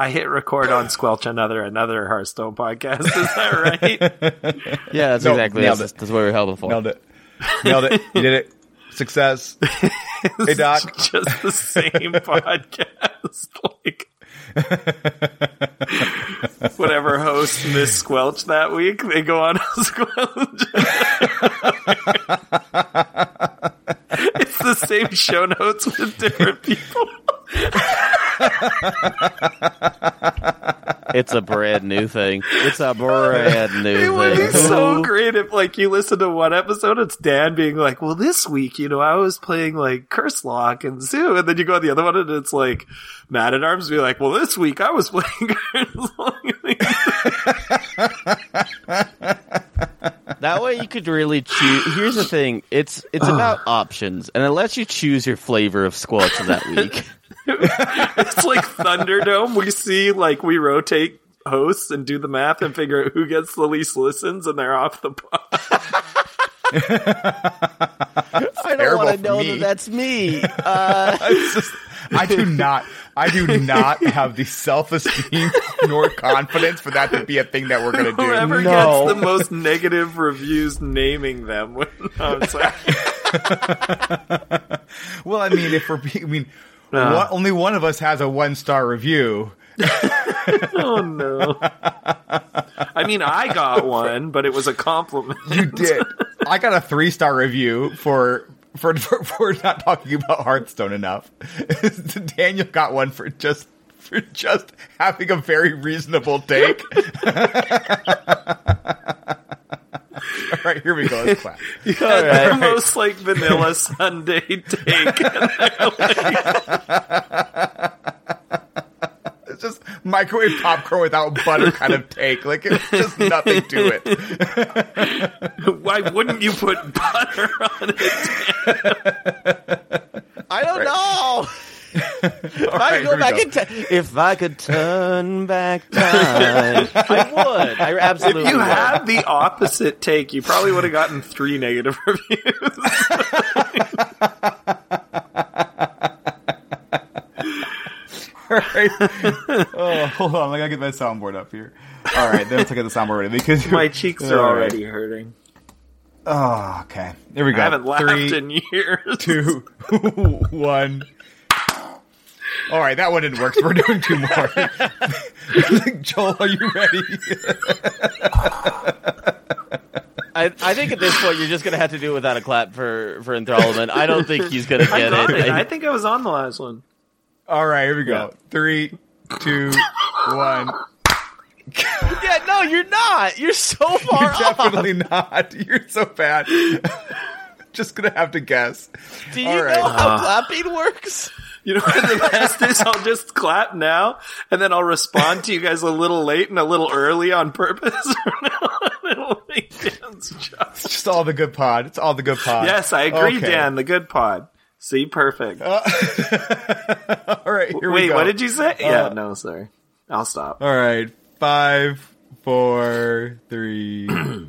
I hit record on Squelch another another Hearthstone podcast. Is that right? Yeah, that's No, exactly nailed that's, it. that's what we're held for. Nailed it. Nailed it. You did it. Success. Hey, Doc. It's just the same podcast. Like whatever host missed Squelch that week, they go on Squelch. it's the same show notes with different people. It's a brand new thing. It's a brand new It would be so great if, like, you listen to one episode, it's Dan being like, "Well, this week, you know, I was playing like Curse Lock and Zoo," and then you go on the other one, and it's like Matt at Arms be like, "Well, this week I was playing Curse Lock." That way you could really choose. Here's the thing: it's it's about options, and it lets you choose your flavor of squelch that week. it's like Thunderdome. We see like we rotate hosts and do the math and figure out who gets the least listens, and they're off the pod. I don't want to know me. that that's me. Uh, just, I do not. I do not have the self esteem nor confidence for that to be a thing that we're going to do. Whoever No. gets the most negative reviews, naming them. When, I'm sorry. Well, I mean, if we're, being, I mean, Uh. only one of us has a one star review. Oh no. I mean, I got one, but it was a compliment. You did. I got a three star review for. For, for, for not talking about Hearthstone enough, Daniel got one for just for just having a very reasonable take. All right, here we go. Let's clap. You had the most like vanilla Sunday take. It's just microwave popcorn without butter kind of take. Like it's just nothing to it. Why wouldn't you put butter on it? I don't know. If I right, could go back go. in time, if I could turn back time, I would. I absolutely If you would. had the opposite take, you probably would have gotten three negative reviews. All right. Oh, hold on. I gotta get my soundboard up here. All right, then let's get the soundboard ready because My cheeks are All right. already hurting. Oh, okay. There we go. I haven't laughed Three, in years. two, one. All right, that one didn't work. So we're doing two more. Joel, are you ready? I, I think at this point you're just gonna have to do it without a clap for for Enthrallman. I don't think he's gonna I get got it. it. I think I was on the last one. All right, here we go. Yeah. Three, two, one. yeah, no, you're not. You're so far You're off. definitely not. You're so bad. Just gonna have to guess. Do you All right. know how clapping works? You know what the best is? I'll just clap now, and then I'll respond to you guys a little late and a little early on purpose. It'll make Dan's job. It's just all the good pod. It's all the good pod. Yes, I agree, Okay. Dan. The good pod. See, perfect. All right, here we Wait, go. what did you say? yeah, Uh, no, sorry. I'll stop. All right, five, four, three.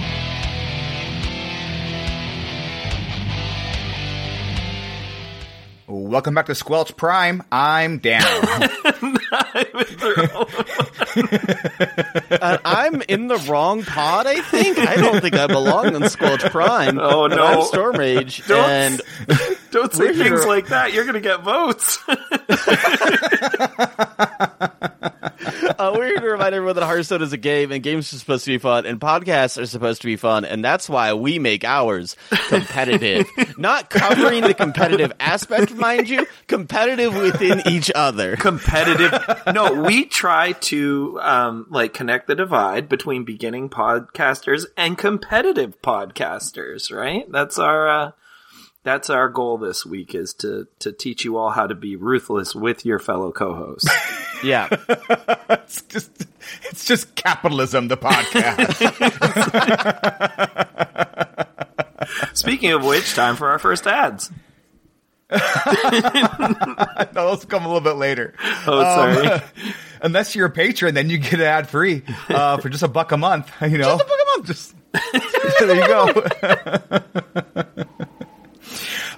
Welcome back to Squelch Prime. I'm Dano. Uh, I'm in the wrong pod. I think. I don't think I belong on Squelch Prime. Oh, no. I'm Storm Rage, Don't- and Don't say things here- like that. You're going to get votes. uh, we're here to remind everyone that Hearthstone is a game, and games are supposed to be fun, and podcasts are supposed to be fun, and that's why we make ours competitive. Not covering the competitive aspect, mind you, competitive within each other. competitive. No, we try to um, like connect the divide between beginning podcasters and competitive podcasters. Right? That's our uh, that's our goal this week is to to teach you all how to be ruthless with your fellow co-hosts. Yeah. it's just, it's just capitalism. The podcast. Speaking of which, time for our first ads. No, those come a little bit later. Oh, sorry. Unless you're a patron, then you get it ad free uh, for just a buck a month. You know, just a buck a month. Just there you go.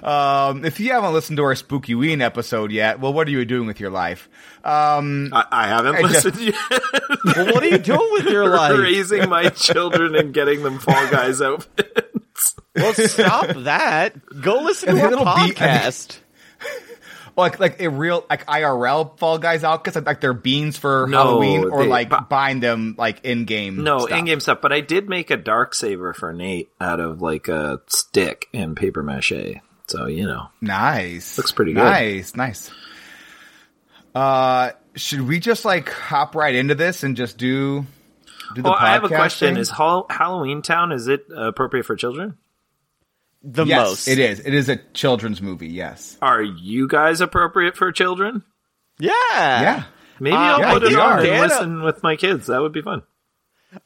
um, if you haven't listened to our Spooky Ween episode yet, well, what are you doing with your life? Um, I, I haven't I just- listened yet. well, what are you doing with your life? Raising my children and getting them Fall Guys outfits. Well, stop that. Go listen And to our it'll be- podcast. like like a real like IRL Fall Guys outfits, like, like they're beans for No, Halloween, or they- like but- buying them like in game. No, in-game stuff. But I did make a dark saber for Nate out of like a stick and paper mache. So you know, Nice. Looks pretty good. Nice, nice. Uh, should we just like hop right into this and just do do the well, I have a question: thing? Is Hall- Halloween Town is it appropriate for children? The yes, most. it is. It is a children's movie. Yes. Are you guys appropriate for children? Yeah. Yeah. Maybe Uh, I'll yeah, put it on are. and Dana- listen with my kids. That would be fun.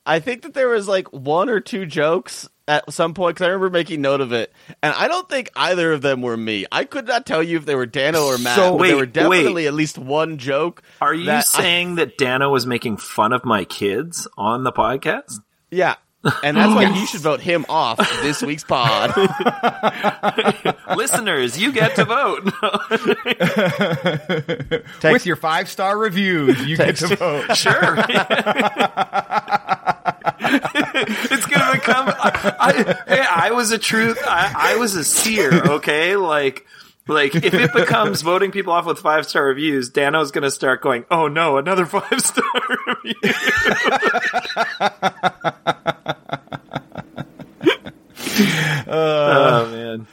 I think that there was like one or two jokes at some point because I remember making note of it, and I don't think either of them were me. I could not tell you if they were Dano or Matt. So- but Wait, there were definitely wait. at least one joke. Are you that I- saying that Dano was making fun of my kids on the podcast? yeah, and that's why you should vote him off this week's pod. Listeners, you get to vote. With your five star reviews, you get to vote. sure. it's gonna become. I, I, hey, I was a truth. I, I was a seer. Okay, like. Like if it becomes voting people off with five star reviews, Dano's gonna start going, "Oh no, another five star review." oh man,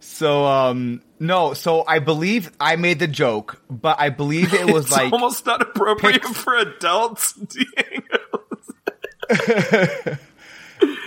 So, um, no. So I believe I made the joke, but I believe it was it's like almost not appropriate for adults. Diego.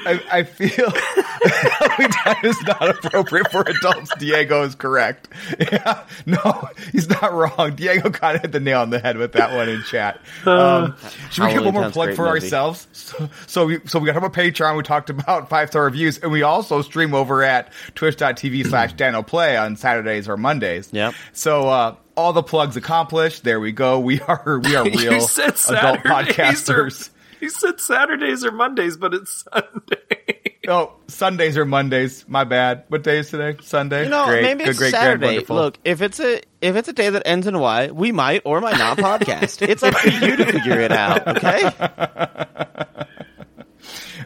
I, I feel Halloween Town is not appropriate for adults. Diego is correct. Yeah, no, he's not wrong. Diego kind of hit the nail on the head with that one in chat. Um, should we get one more plug for movie. ourselves? So, so we so we got about Patreon. We talked about five star reviews, and we also stream over at twitch.tv slash Dano Play on Saturdays or Mondays. Yep. So uh, all the plugs accomplished. There we go. We are we are real you said adult podcasters. Or, you said Saturdays or Mondays, but it's Sunday. Oh, Sundays or Mondays. My bad. What day is today? Sunday. You know, great. maybe good, it's great, Saturday. Good, wonderful. Look, if it's a if it's a day that ends in Y, we might or might not podcast. it's up to you to figure it out. Okay.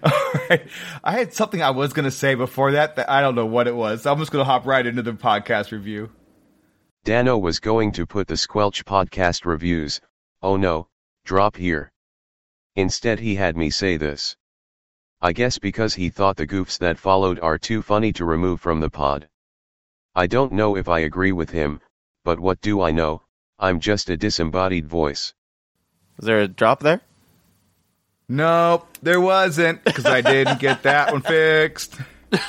Alright. I had something I was going to say before that that I don't know what it was. So I'm just going to hop right into the podcast review. Dano was going to put the Squelch podcast reviews, oh no, drop here. Instead, he had me say this. I guess because he thought the goofs that followed are too funny to remove from the pod. I don't know if I agree with him, but what do I know? I'm just a disembodied voice. Is there a drop there? Nope, there wasn't because I didn't get that one fixed.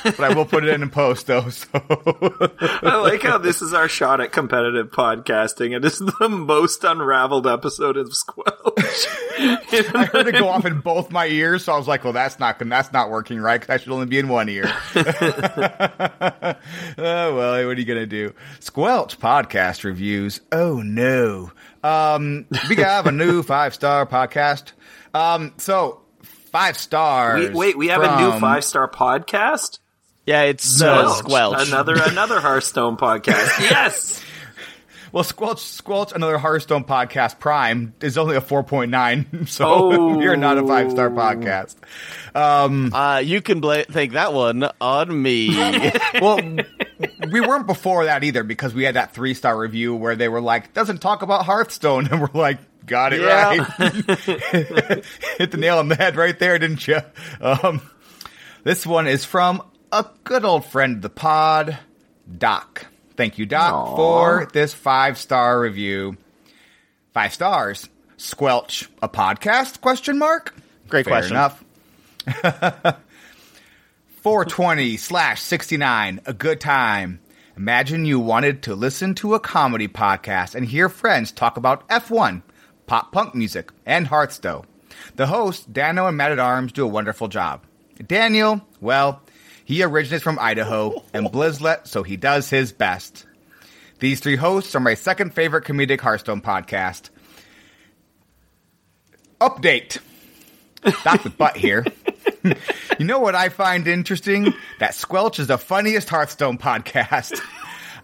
But I will put it in in post though. So I like how this is our shot at competitive podcasting. It is the most unraveled episode of Squelch. I heard it go off in both my ears. So I was like, "Well, that's not that's not working right. 'cause I should only be in one ear." oh well, what are you gonna do? Squelch podcast reviews. Oh no. Um, we have a new five star podcast. Um, so five stars. we, wait, we have a new five star podcast. Yeah, it's uh, Squelch. Another another Hearthstone podcast. Yes. Well, Squelch, Squelch, another Hearthstone podcast. Prime is only a four point nine, so Oh. we are not a five star podcast. Uh, you can bla- thank that one on me. Well, we weren't before that either because we had that three star review where they were like, "Doesn't talk about Hearthstone," and we're like, "Got it Yeah. right." Hit the nail on the head right there, didn't you? Um, this one is from a good old friend of the pod, Doc. Thank you, Doc, Aw. for this five star review. Five stars. Squelch a podcast? Question mark. Great Fair question. enough. 420 slash 69, a good time. Imagine you wanted to listen to a comedy podcast and hear friends talk about F1, pop punk music, and Hearthstone. The hosts, Dano and Matt at Arms, do a wonderful job. Daniel, well, he originates from Idaho and Blizzlet, so he does his best. These three hosts are my second favorite comedic Hearthstone podcast. Update. Doc the butt here. you know what I find interesting? That Squelch is the funniest Hearthstone podcast.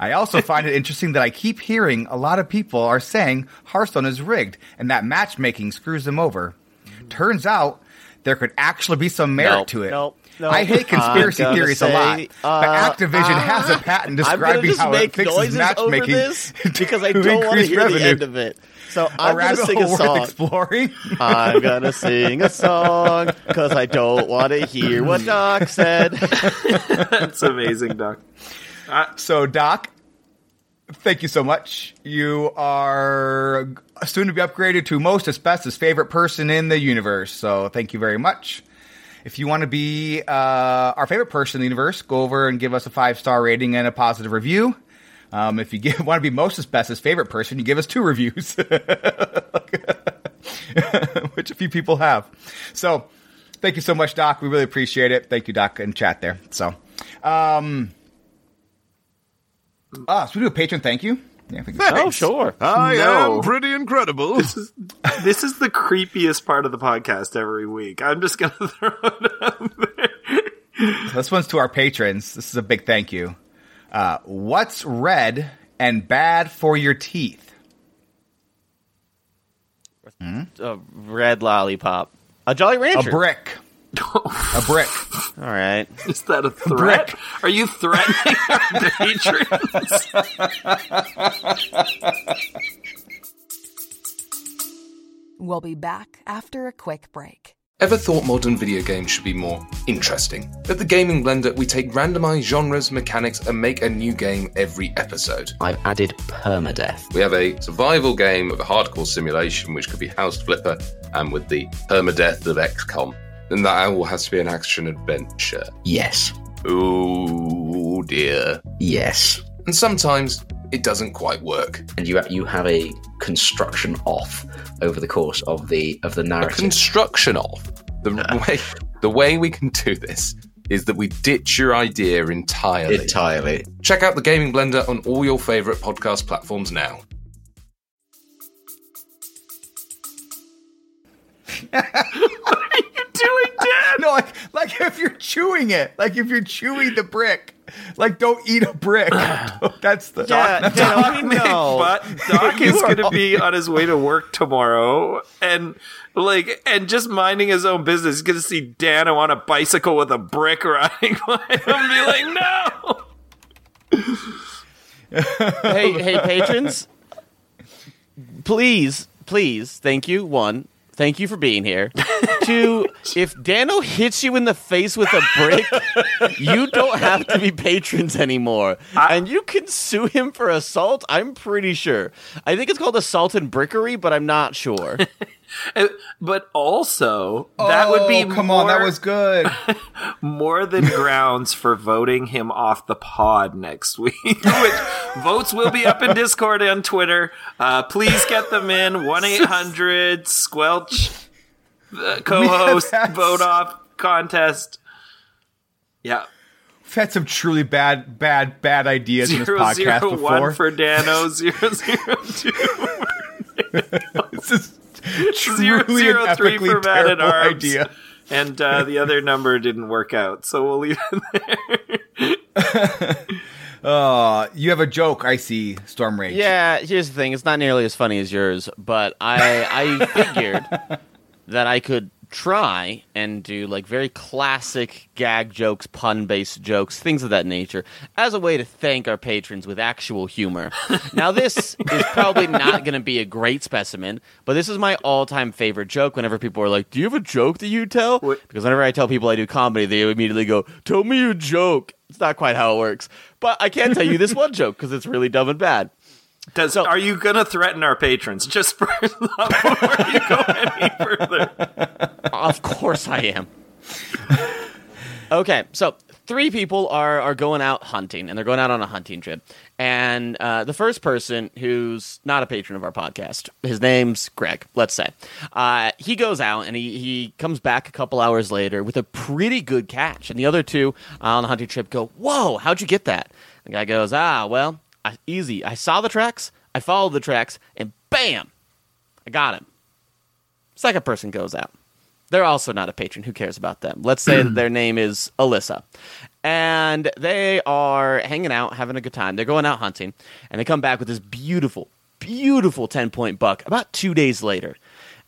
I also find it interesting that I keep hearing a lot of people are saying Hearthstone is rigged and that matchmaking screws them over. Mm-hmm. Turns out there could actually be some merit Nope, to it. nope, nope. I hate conspiracy I'm gonna theories a lot, but uh, Activision has a patent I'm gonna describing just how make it fixes noises over matchmaking this because I don't want to hear revenue. the end of it. So a I'm going to sing a song. exploring. I'm gonna sing a song because I don't want to hear what Doc said. That's amazing, Doc. So, Doc, thank you so much. You are soon to be upgraded to most asbestos favorite person in the universe. So, thank you very much. If you want to be uh, our favorite person in the universe, go over and give us a five star rating and a positive review. Um, if you get, want to be most asbestos favorite person, you give us two reviews, which a few people have. So, thank you so much, Doc. We really appreciate it. Thank you, Doc, and chat there. So, um, Ah, so we do a patron thank you. Yeah, I think that's Oh, sure. I No. am pretty incredible. This is this is the creepiest part of the podcast every week. I'm just gonna throw it out there. This one's to our patrons. This is a big thank you. Uh, what's red and bad for your teeth? A red lollipop. A Jolly Rancher, A brick. A brick. All right. Is that a threat? Are you threatening our patrons? We'll be back after a quick break. Ever thought modern video games should be more interesting? At the Gaming Blender, we take randomized genres, mechanics, and make a new game every episode. I've added permadeath. We have a survival game of a hardcore simulation, which could be House Flipper, and with the permadeath of XCOM. And that all has to be an action adventure. Yes. Oh dear. Yes. And sometimes it doesn't quite work. And you you have a construction off over the course of the of the A narrative. construction of the way the way we can do this is that we ditch your idea entirely. Entirely. Check out the Gaming Blender on all your favorite podcast platforms now. What are you doing, Dan? No, like, like if you're chewing it, like if you're chewing the brick, like don't eat a brick. That's the Yeah, Dan, we know. But Doc You is going to be on his way to work tomorrow, and like, and just minding his own business. He's going to see Dano on a bicycle with a brick riding by him, and be like, "No." hey, hey, patrons. Please, please, thank you. One, thank you for being here. Two, if Dano hits you in the face with a brick, you don't have to be patrons anymore. and you can sue him for assault, I'm pretty sure. I think it's called assault and brickery, but I'm not sure. But also, that would be Oh, come on, that was good. more than grounds for voting him off the pod next week. Which votes will be up in Discord and Twitter. Uh, please get them in. One eight hundred squelch uh, co-host We vote off contest. Yeah, We've had some truly bad, bad, bad ideas in this podcast zero before. one for Dano. Zero zero two. this is Zero truly zero an three epically for Man at terrible Arms. idea. And uh, the other number didn't work out, so we'll leave it there. Uh, you have a joke, I see, Storm Rage. Yeah, here's the thing. It's not nearly as funny as yours, but I I figured that I could try and do like very classic gag jokes, pun based jokes, things of that nature, as a way to thank our patrons with actual humor. now, this is probably not going to be a great specimen, but this is my all time favorite joke. Whenever people are like, "Do you have a joke that you tell?" Because whenever I tell people I do comedy, they immediately go, "Tell me a joke." It's not quite how it works, but I can't tell you this one joke because it's really dumb and bad. Does are you gonna threaten our patrons just for before you go any further? Of course I am. okay, so three people are are going out hunting, and they're going out on a hunting trip. And uh, the first person, who's not a patron of our podcast, his name's Greg. Let's say uh, he goes out and he he comes back a couple hours later with a pretty good catch. And the other two uh, on the hunting trip go, "Whoa, how'd you get that?" The guy goes, "Ah, well." I, easy. I saw the tracks, I followed the tracks, and bam, I got him. Second person goes out. They're also not a patron. Who cares about them? Let's say that their name is Alyssa. And they are hanging out, having a good time. They're going out hunting, and they come back with this beautiful, beautiful 10 point buck about two days later.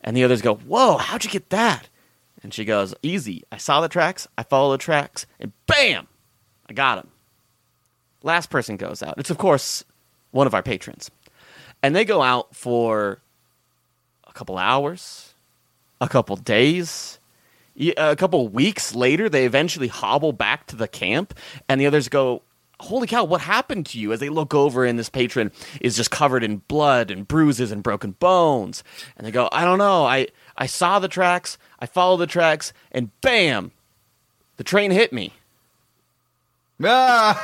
And the others go, Whoa, how'd you get that? And she goes, Easy. I saw the tracks, I followed the tracks, and bam, I got him. Last person goes out. It's, of course, one of our patrons. And they go out for a couple hours, a couple days, A couple weeks later. They eventually hobble back to the camp, and the others go, Holy cow, what happened to you? As they look over, and this patron is just covered in blood and bruises and broken bones. And they go, I don't know. I, I saw the tracks, I followed the tracks, and bam, the train hit me.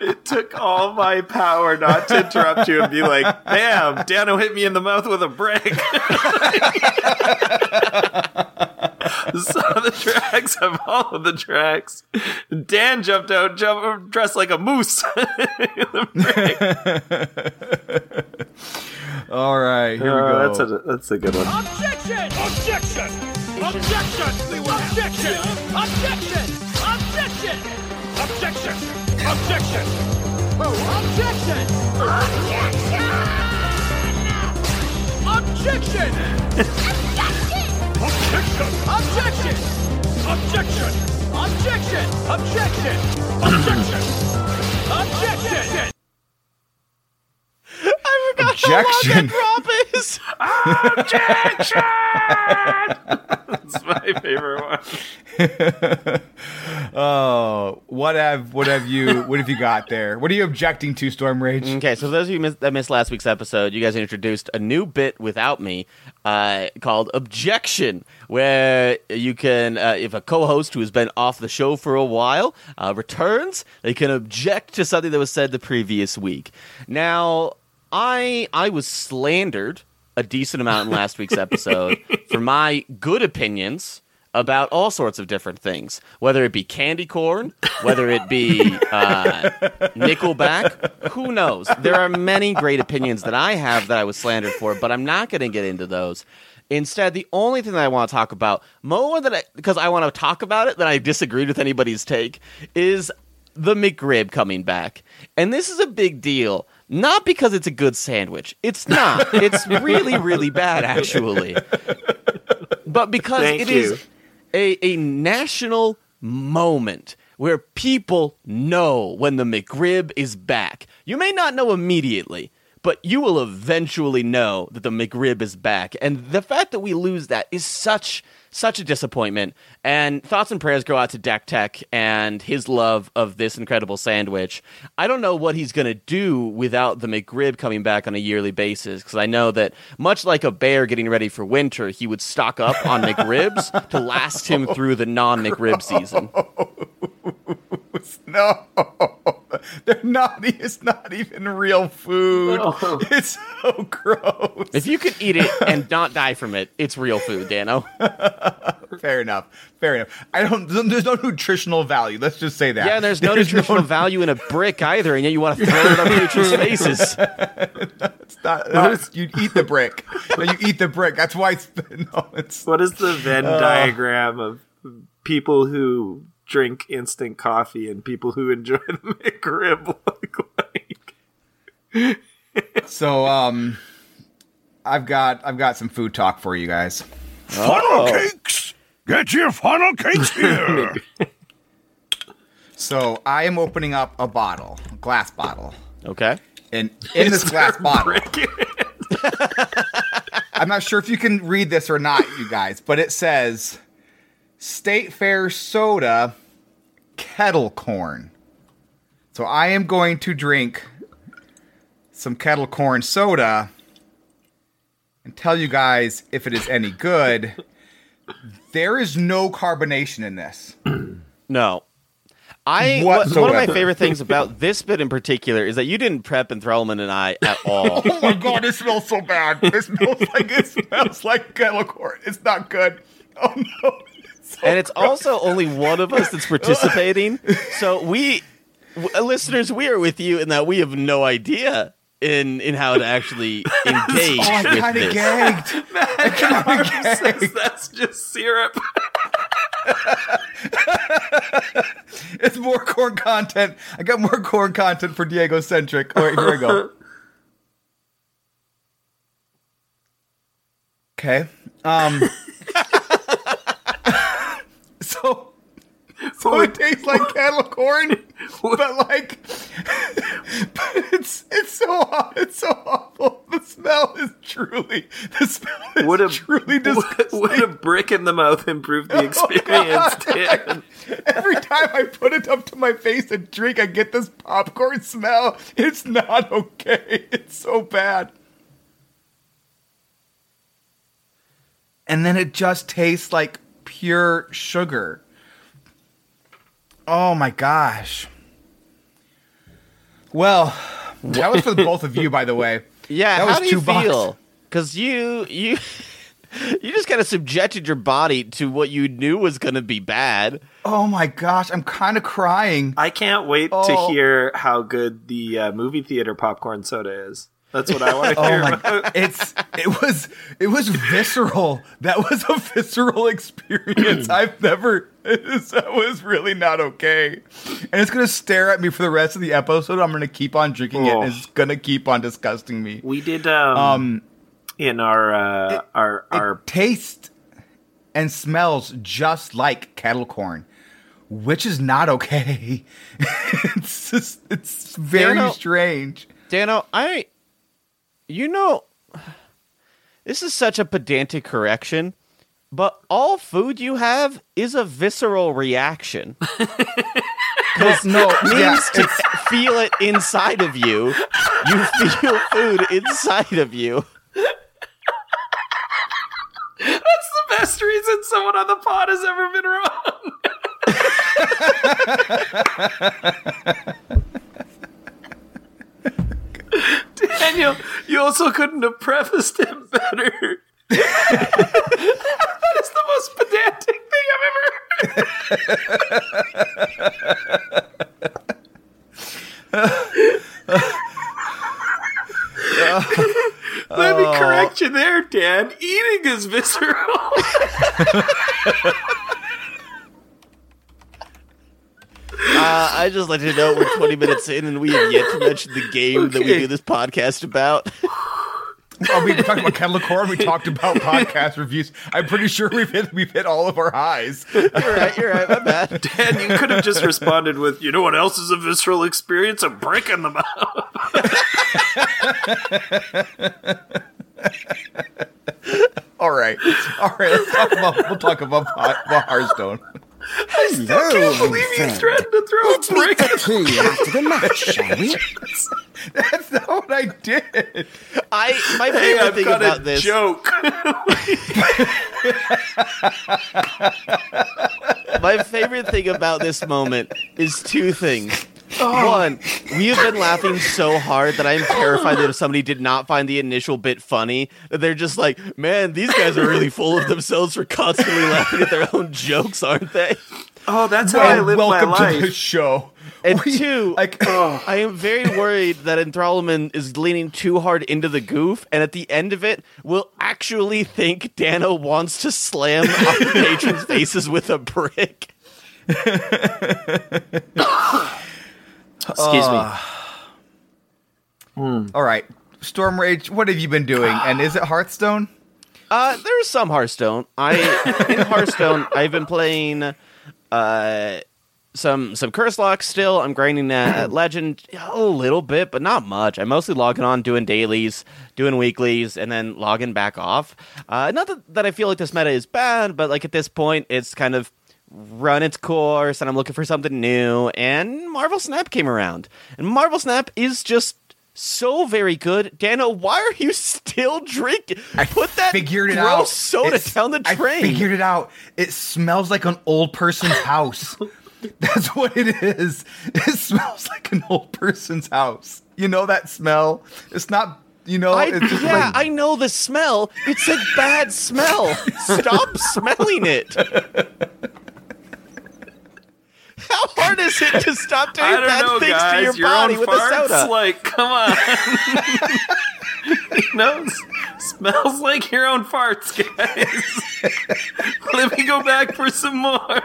It took all my power not to interrupt you and be like, "Bam, Dano hit me in the mouth with a brick." Saw the tracks. I followed the tracks. Dan jumped out, jumped dressed like a moose. All right, here we Oh, go. that's a that's a good one. Objection! Objection! Objection! Objection! Objection! Objection! Objection! Objection! Oh, objection! Oh, objection! Objection! Objection! Objection! Objection! Objection! Objection! Objection! Objection! I forgot how long Objection. that drop is. It's my favorite one. Oh, what have what have you what have you got there? What are you objecting to, Storm Rage? Okay, so for those of you miss, that missed last week's episode, you guys introduced a new bit without me uh, called Objection, where you can, uh, if a co host who has been off the show for a while uh, returns, they can object to something that was said the previous week. Now, I I was slandered a decent amount in last week's episode for my good opinions about all sorts of different things, whether it be candy corn, whether it be uh, Nickelback, who knows? There are many great opinions that I have that I was slandered for, but I'm not going to get into those. Instead, the only thing that I want to talk about, more than I, because I want to talk about it, than I disagreed with anybody's take, is the McRib coming back. And this is a big deal, not because it's a good sandwich. It's not. it's really, really bad, actually. But because Thank it you. is a, a national moment where people know when the McRib is back. You may not know immediately, but you will eventually know that the McRib is back. And the fact that we lose that is such such a disappointment. And thoughts and prayers go out to Dak Tech and his love of this incredible sandwich. I don't know what he's going to do without the McRib coming back on a yearly basis because I know that much like a bear getting ready for winter, he would stock up on McRibs to last him through the non McRib season. No, they're not. It's not even real food. It's so gross. If you could eat it and not die from it, it's real food, Dano. Fair enough. Fair enough. I don't. There's no nutritional value. Let's just say that. Yeah, there's no nutritional value in a brick either, and yet you want to throw it on patrons' faces. It's not, no, it's- you eat the brick. No, you eat the brick. That's why. It's, no, it's What is the Venn uh. diagram of people who drink instant coffee and people who enjoy the McRib look like? so. Um, I've got I've got some food talk for you guys. Funnel cakes! Get your funnel cakes here! So I am opening up a bottle, a glass bottle, Okay. and in this glass bottle, I'm not sure if you can read this or not, you guys, but it says State Fair soda kettle corn. So I am going to drink some kettle corn soda and tell you guys if it is any good. There is no carbonation in this. No. I what, one of my favorite things about this bit in particular is that you didn't prep Enthrallman and I at all. Oh my god, it smells so bad. It smells like it smells like kettle corn. It's not good. Oh no. It's so and it's gross. also only one of us that's participating. So we w- listeners, we are with you in that we have no idea in in how to actually engage Oh, I with kind of this. gagged. I kind of Says gagged. that's just syrup. It's more corn content. I got more corn content for Diego centric. All right, here I go. Okay. Um. So. So it tastes like kettle corn, but like, but it's it's so it's so awful. The smell is truly the smell is Would a truly disgusting. would a brick in the mouth improve the oh, experience, Dan? Every time I put it up to my face and drink, I get this popcorn smell. It's not okay. It's so bad. And then it just tastes like pure sugar. Oh my gosh. Well, that was for both of you, by the way. Yeah, That was how do you two feel? Because you you you just kind of subjected your body to what you knew was going to be bad. Oh my gosh, I'm kind of crying. I can't wait Oh. to hear how good the uh, movie theater popcorn soda is. That's what I want to Oh hear. my! about. It's it was it was visceral. That was a visceral experience. I've never. It was, that was really not okay, and it's gonna stare at me for the rest of the episode. I'm gonna keep on drinking it. Oh. And it's gonna keep on disgusting me. We did um, Um, in our uh, our it our tastes and smells just like kettle corn, which is not okay. it's just, it's very Dano- strange. Dano, I you know this is such a pedantic correction, but all food you have is a visceral reaction. Because No, means yeah, to feel it inside of you. You feel food inside of you. That's the best reason someone on the pod has ever been wrong. Daniel, you also couldn't have prefaced it better. that is the most pedantic thing I've ever heard. Let me correct you there, Dan. Eating is visceral. Uh, I just let you know we're 20 minutes in and we have yet to mention the game that we do this podcast about. Oh, we talked about kettle corn. We talked about podcast reviews. I'm pretty sure we've hit we've hit all of our highs. you're right, you're right, my bad. Dan, you could have just responded with, you know what else is a visceral experience? A brick in the mouth. All right, all right. Let's talk about we'll talk about, about Hearthstone. I still can't believe you threatened to throw a brick in tea after the match, shall we? That's not what I did. I my Hey, favorite I've thing got about a this joke. my favorite thing about this moment is two things. Oh. One, we have been laughing so hard that I'm terrified that if somebody did not find the initial bit funny, that they're just like, man, these guys are really full of themselves for constantly laughing at their own jokes, aren't they? oh, that's how I And live my welcome to the life. show. And We- two, like oh. I am very worried that Enthrallman is leaning too hard into the goof, and at the end of it, will actually think Dano wants to slam our patrons' faces with a brick. Excuse me. all right, Storm Rage. What have you been doing? And is it Hearthstone? Uh, there's some Hearthstone. I in Hearthstone, I've been playing uh some some curse locks still. I'm grinding at, at legend a little bit, but not much. I'm mostly logging on, doing dailies, doing weeklies, and then logging back off. Uh, not that, that I feel like this meta is bad, but like at this point, it's kind of run its course, and I'm looking for something new. And Marvel Snap came around, and Marvel Snap is just. So very good, Dano. Why are you still drinking? I Put that figured it gross out. soda It's- down the I figured it out. It smells like an old person's house. That's what it is. It smells like an old person's house. You know that smell? It's not. You know, I, it's just yeah, like I know the smell. It's a bad smell. Stop smelling it. How hard is it to stop doing I don't bad know, things guys. to your, your body with farts, a soda? like, come on. you know, s- smells like your own farts, guys. Let me go back for some more.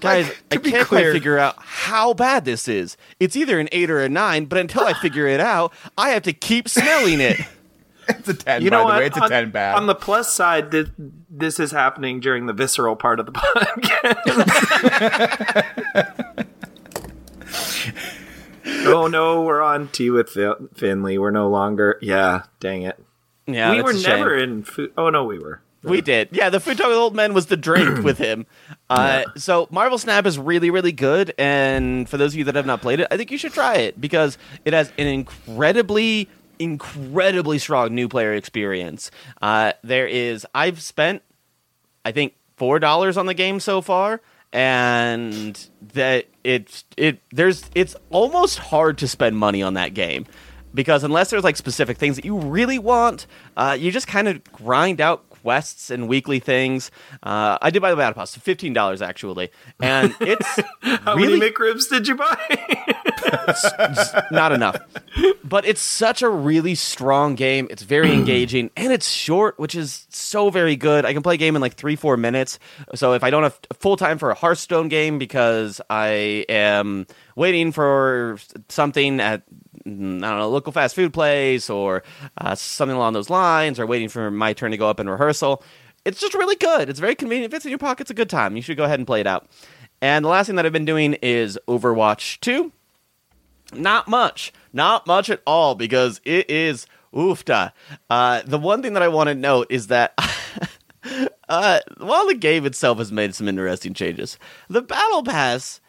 Guys, I to can't clear- quite figure out how bad this is. It's either an eight or a nine, but until I figure it out, I have to keep smelling it. It's a ten. You by know the way, it's a on, ten bad. on the plus side, this, this is happening during the visceral part of the podcast. oh no, we're on tea with Fin- Finley. We're no longer. Yeah, dang it. Yeah, we were a shame. never in food. Oh no, we were. We did. Yeah, the food talk with old men was the drink with him. Uh, So Marvel Snap is really, really good. And for those of you that have not played it, I think you should try it because it has an incredibly, incredibly strong new player experience. Uh, there is, I've spent, I think, four dollars on the game so far, and that it's it there's it's almost hard to spend money on that game because unless there's like specific things that you really want, uh, you just kind of grind out quests and weekly things. Uh, I did buy the battle pass, fifteen dollars actually, and it's How really many McRibs did you buy? not enough. But it's such a really strong game. It's very engaging and it's short, which is so very good. I can play a game in like three, four minutes. So if I don't have full time for a Hearthstone game because I am waiting for something at I don't know, local fast food place or uh, something along those lines, or waiting for my turn to go up in rehearsal. It's just really good. It's very convenient. Fits in your pocket. It's a good time. You should go ahead and play it out. And the last thing that I've been doing is Overwatch 2. Not much. Not much at all because it is oofta. Uh, the one thing that I want to note is that uh, while the game itself has made some interesting changes, the Battle Pass,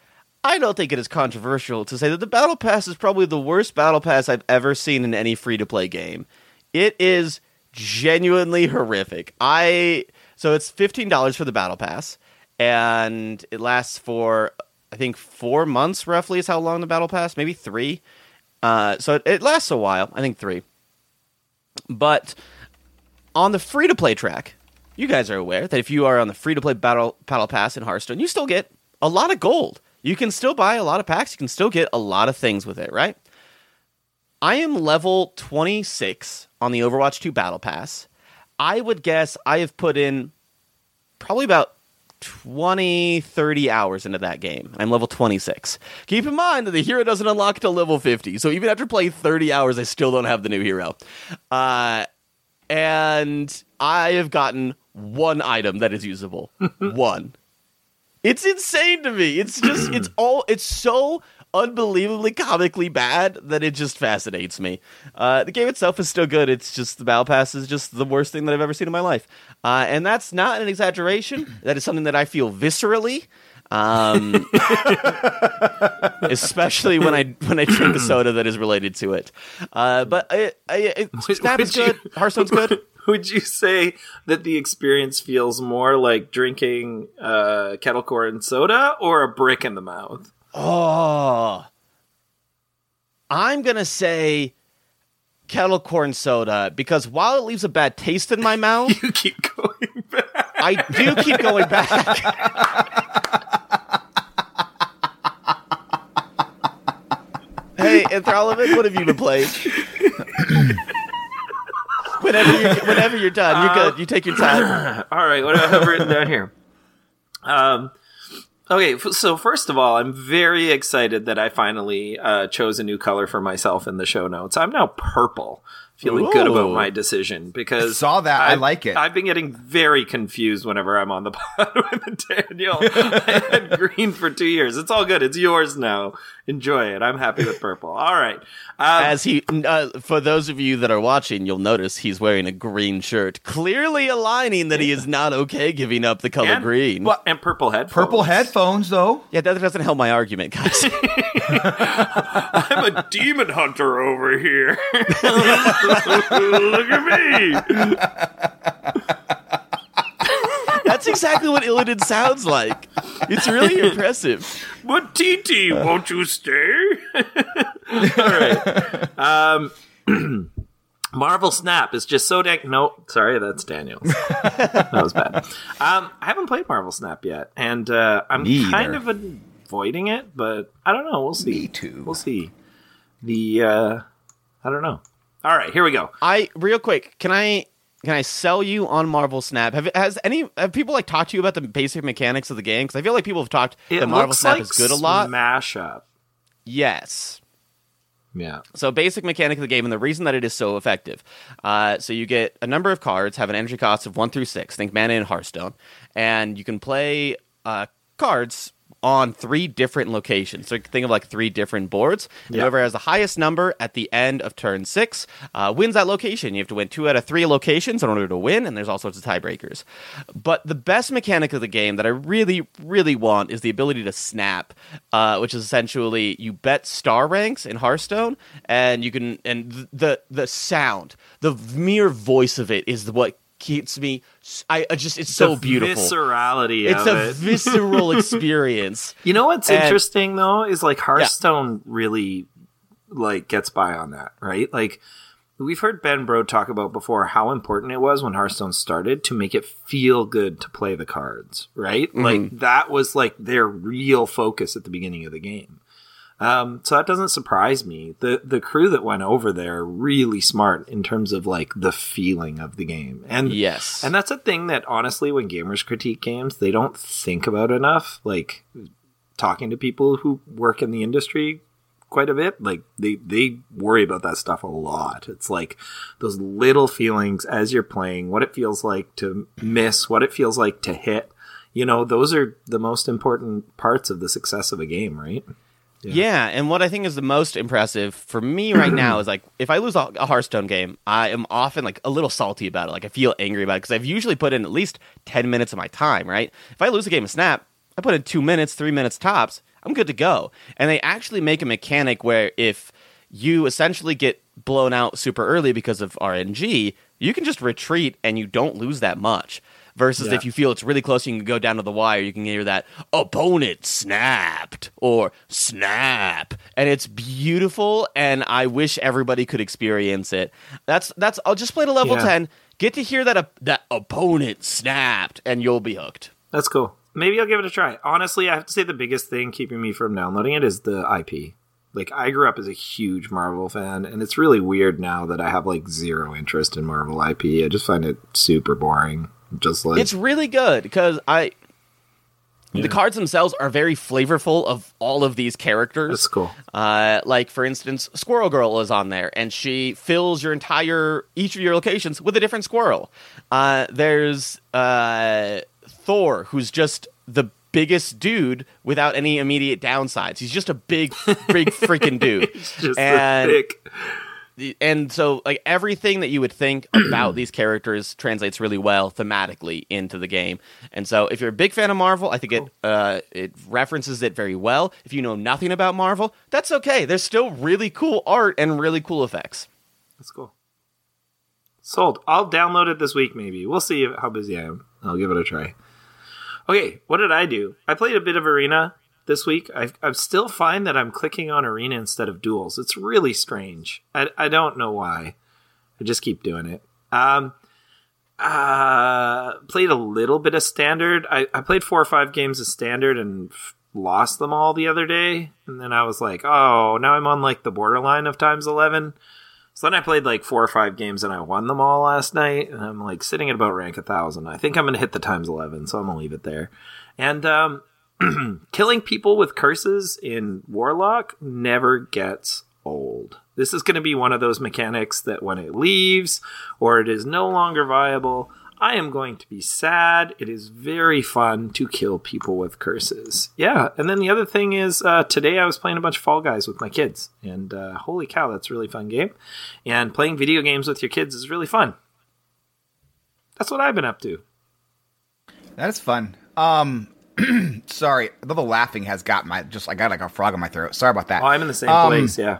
I don't think it is controversial to say that the Battle Pass is probably the worst Battle Pass I've ever seen in any free to play game. It is genuinely horrific. I so it's fifteen dollars for the Battle Pass, and it lasts for I think four months roughly is how long the Battle Pass, maybe three. Uh, so it, it lasts a while. I think three. But on the free to play track, you guys are aware that if you are on the free to play battle battle pass in Hearthstone, you still get a lot of gold. You can still buy a lot of packs. You can still get a lot of things with it, right? I am level 26 on the Overwatch 2 Battle Pass. I would guess I have put in probably about 20, 30 hours into that game. I'm level 26. Keep in mind that the hero doesn't unlock till level 50. So even after playing 30 hours, I still don't have the new hero. Uh, and I have gotten one item that is usable. one. It's insane to me. It's just it's all it's so unbelievably comically bad that it just fascinates me. Uh, the game itself is still good. It's just the battle pass is just the worst thing that I've ever seen in my life, uh, and that's not an exaggeration. That is something that I feel viscerally. Um, especially when I when I drink a soda that is related to it, uh, but I, Snap is you- good. Hearthstone's good. Would you say that the experience feels more like drinking uh, kettle corn soda or a brick in the mouth? Oh. I'm going to say kettle corn soda because while it leaves a bad taste in my mouth, You keep going back. I do keep going back. hey, Anthropoid, what have you been playing? whenever, you're, whenever you're done, you're good. You take your time. All right, what do I have written down here? Um, okay, f- so first of all, I'm very excited that I finally uh, chose a new color for myself in the show notes. I'm now purple. Feeling good about my decision because Saw that. I I've- like it. I've been getting very confused whenever I'm on the pod with Daniel. I had green for two years. It's all good. It's yours now. Enjoy it. I'm happy with purple. All right. Um, As he, uh, for those of you that are watching, you'll notice he's wearing a green shirt, clearly aligning that he is not okay giving up the color and, green. well, and purple headphones. Purple headphones, though. Yeah, that doesn't help my argument, guys. I'm a demon hunter over here. Look at me. That's exactly what Illidan sounds like. It's really impressive. But TT, won't you stay? All right. Um, Marvel Snap is just so dang. No, sorry, that's Daniel's. that was bad. Um, I haven't played Marvel Snap yet, and uh, I'm Me kind either. of avoiding it, but I don't know. We'll see. Me too. We'll see. The uh, I don't know. All right, here we go. I real quick, can I can I sell you on Marvel Snap? Have has any have people like talked to you about the basic mechanics of the game? Because I feel like people have talked It that Marvel looks Snap like is good a lot. Smash up. yes. Yeah. So basic mechanic of the game, and the reason that it is so effective. Uh, so you get a number of cards, have an entry cost of one through six. Think Mana and Hearthstone, and you can play uh, cards on three different locations. So think of like three different boards. Yeah. Whoever has the highest number at the end of turn six uh, wins that location. You have to win two out of three locations in order to win, and there's all sorts of tiebreakers. But the best mechanic of the game that I really, really want is the ability to snap, uh, which is essentially you bet star ranks in Hearthstone, and you can and the the sound, the mere voice of it is what keeps me. I, I just it's so The beautiful. Viscerality It's a it. visceral experience. You know what's And- interesting though is like Hearthstone really like gets by on that, right? Like we've heard Ben Brode talk about before how important it was when Hearthstone started to make it feel good to play the cards, right? Like mm-hmm. that was like their real focus at the beginning of the game. Um, so that doesn't surprise me. The the crew that went over there really smart in terms of like the feeling of the game. And Yes. and that's a thing that honestly, when gamers critique games, they don't think about enough. Like talking to people who work in the industry quite a bit, like they they worry about that stuff a lot. It's like those little feelings as you're playing, what it feels like to miss, what it feels like to hit. You know, those are the most important parts of the success of a game, right? Yeah. and what I think is the most impressive for me right now is like if I lose a, a Hearthstone game, I am often like a little salty about it. Like I feel angry about it because I've usually put in at least 10 minutes of my time, right? If I lose a game of Snap, I put in two minutes, three minutes tops, I'm good to go. And they actually make a mechanic where if you essentially get blown out super early because of RNG, you can just retreat and you don't lose that much. Versus Yeah. if you feel it's really close, you can go down to the wire. You can hear that opponent snapped or snap, and it's beautiful. And I wish everybody could experience it. That's that's. I'll just play to level Yeah. ten. Get to hear that op- that opponent snapped, and you'll be hooked. That's cool. Maybe I'll give it a try. Honestly, I have to say the biggest thing keeping me from downloading it is the IP. Like I grew up as a huge Marvel fan, and it's really weird now that I have like zero interest in Marvel IP. I just find it super boring. Just like It's really good because I. The cards themselves are very flavorful of all of these characters. That's cool. Uh, like for instance, Squirrel Girl is on there, and she fills your entire each of your locations with a different squirrel. Uh, there's uh, Thor, who's just the biggest dude without any immediate downsides. He's just a big, big freaking dude. just and. And so like everything that you would think about these characters translates really well thematically into the game and so if you're a big fan of marvel i think it uh, it references it very well if you know nothing about marvel that's okay there's still really cool art and really cool effects That's cool. Sold. I'll download it this week. Maybe we'll see how busy I am. I'll give it a try. Okay, what did I do? I played a bit of Arena this week. I I still find that I'm clicking on Arena instead of Duels. It's really strange. I I don't know why. I just keep doing it. Um, uh, played a little bit of Standard. I I played four or five games of Standard and f- lost them all the other day. And then I was like, oh, now I'm on like the borderline of times eleven. So then I played like four or five games and I won them all last night. And I'm like sitting at about rank a thousand. I think I'm going to hit the times 11, so I'm going to leave it there. And um, killing people with curses in Warlock never gets old. This is going to be one of those mechanics that when it leaves or it is no longer viable, I am going to be sad. It is very fun to kill people with curses. Yeah, and then the other thing is uh, today I was playing a bunch of Fall Guys with my kids, and uh, holy cow, that's a really fun game. And playing video games with your kids is really fun. That's what I've been up to. That is fun. Um, sorry, the laughing has got my just I got like a frog in my throat. Sorry about that. Oh, I'm in the same Um, place. Yeah.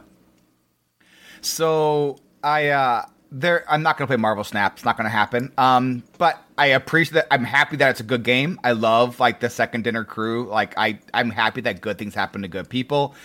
So I uh there I'm not gonna play Marvel Snap. It's not gonna happen. Um, but I appreciate that. I'm happy that it's a good game. I love like the second dinner crew. Like I I'm happy that good things happen to good people.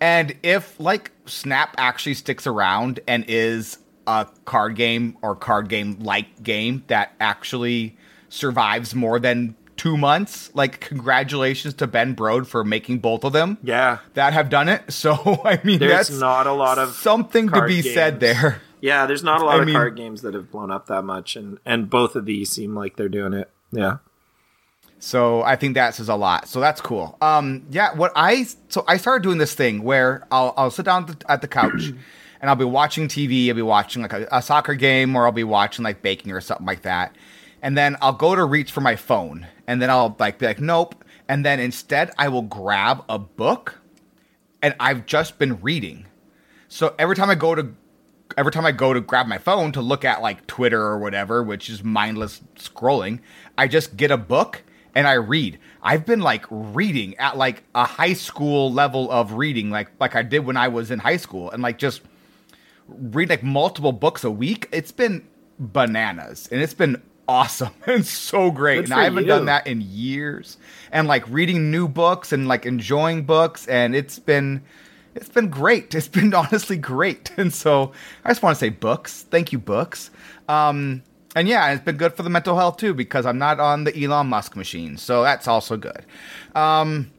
And if like Snap actually sticks around and is a card game or card game like game that actually survives more than two months. Like, congratulations to Ben Brode for making both of them. Yeah. That have done it. So, I mean, There's that's not a lot of something to be said there. Yeah, there's not a lot I of mean- card games that have blown up that much, and and both of these seem like they're doing it. Yeah. So I think that says a lot. So that's cool. Um, yeah. What I so I started doing this thing where I'll I'll sit down at the couch and I'll be watching TV. I'll be watching like a, a soccer game or I'll be watching like baking or something like that. And then I'll go to reach for my phone and then I'll like be like nope. And then instead I will grab a book and I've just been reading. So every time I go to every time I go to grab my phone to look at like Twitter or whatever, which is mindless scrolling, I just get a book and I read. I've been like reading at like a high school level of reading, like like I did when I was in high school, and like just read like multiple books a week. It's been bananas, and it's been awesome and so great. Good and I haven't you. done that in years. And like reading new books and like enjoying books, and it's been it's been great. It's been honestly great. And so I just want to say books. Thank you, books. Um, and yeah, it's been good for the mental health too because I'm not on the Elon Musk machine. So that's also good. Um,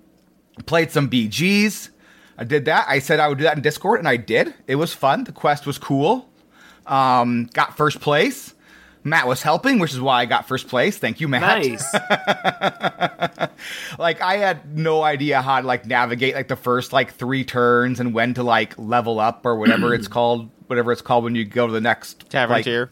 played some BGs. I did that. I said I would do that in Discord, and I did. It was fun. The quest was cool. Um, got first place. Matt was helping, which is why I got first place. Thank you, Matt. Nice. like I had no idea how to like navigate like the first like three turns and when to like level up or whatever it's called, whatever it's called when you go to the next Tavern like, tier.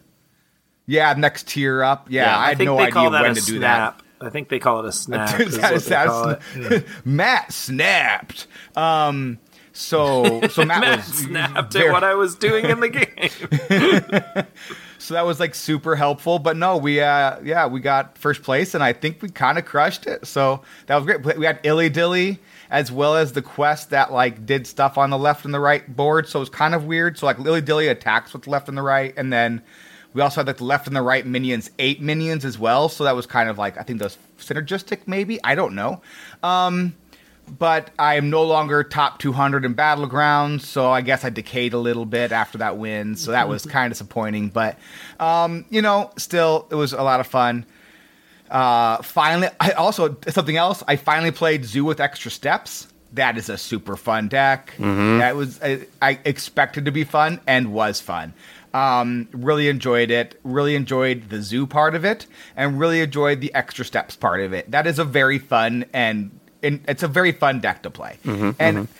Yeah, next tier up. Yeah, I, I had no idea when a to do snap. I think they call it a snap. is that. what That- they call that's- it. Matt snapped. Um, so so Matt, Matt was snapped very- at what I was doing in the game. So that was like super helpful. But no, we uh yeah we got first place, and I think we kind of crushed it. So that was great. We had Illy Dilly as well as the quest that like did stuff on the left and the right board. So it was kind of weird. So like Illy Dilly attacks with the left and the right, and then we also had like the left and the right minions, eight minions as well. So that was kind of like I think those synergistic maybe. I don't know. Um, but I am no longer top 200 in battlegrounds, so I guess I decayed a little bit after that win. So that was kind of disappointing, but um, you know, still it was a lot of fun. Uh, finally, I also something else. I finally played Zoo with extra steps. That is a super fun deck. That was I, I expected to be fun and was fun. Um, really enjoyed it. Really enjoyed the zoo part of it, and really enjoyed the extra steps part of it. That is a very fun and, and it's a very fun deck to play. Mm-hmm, and mm-hmm.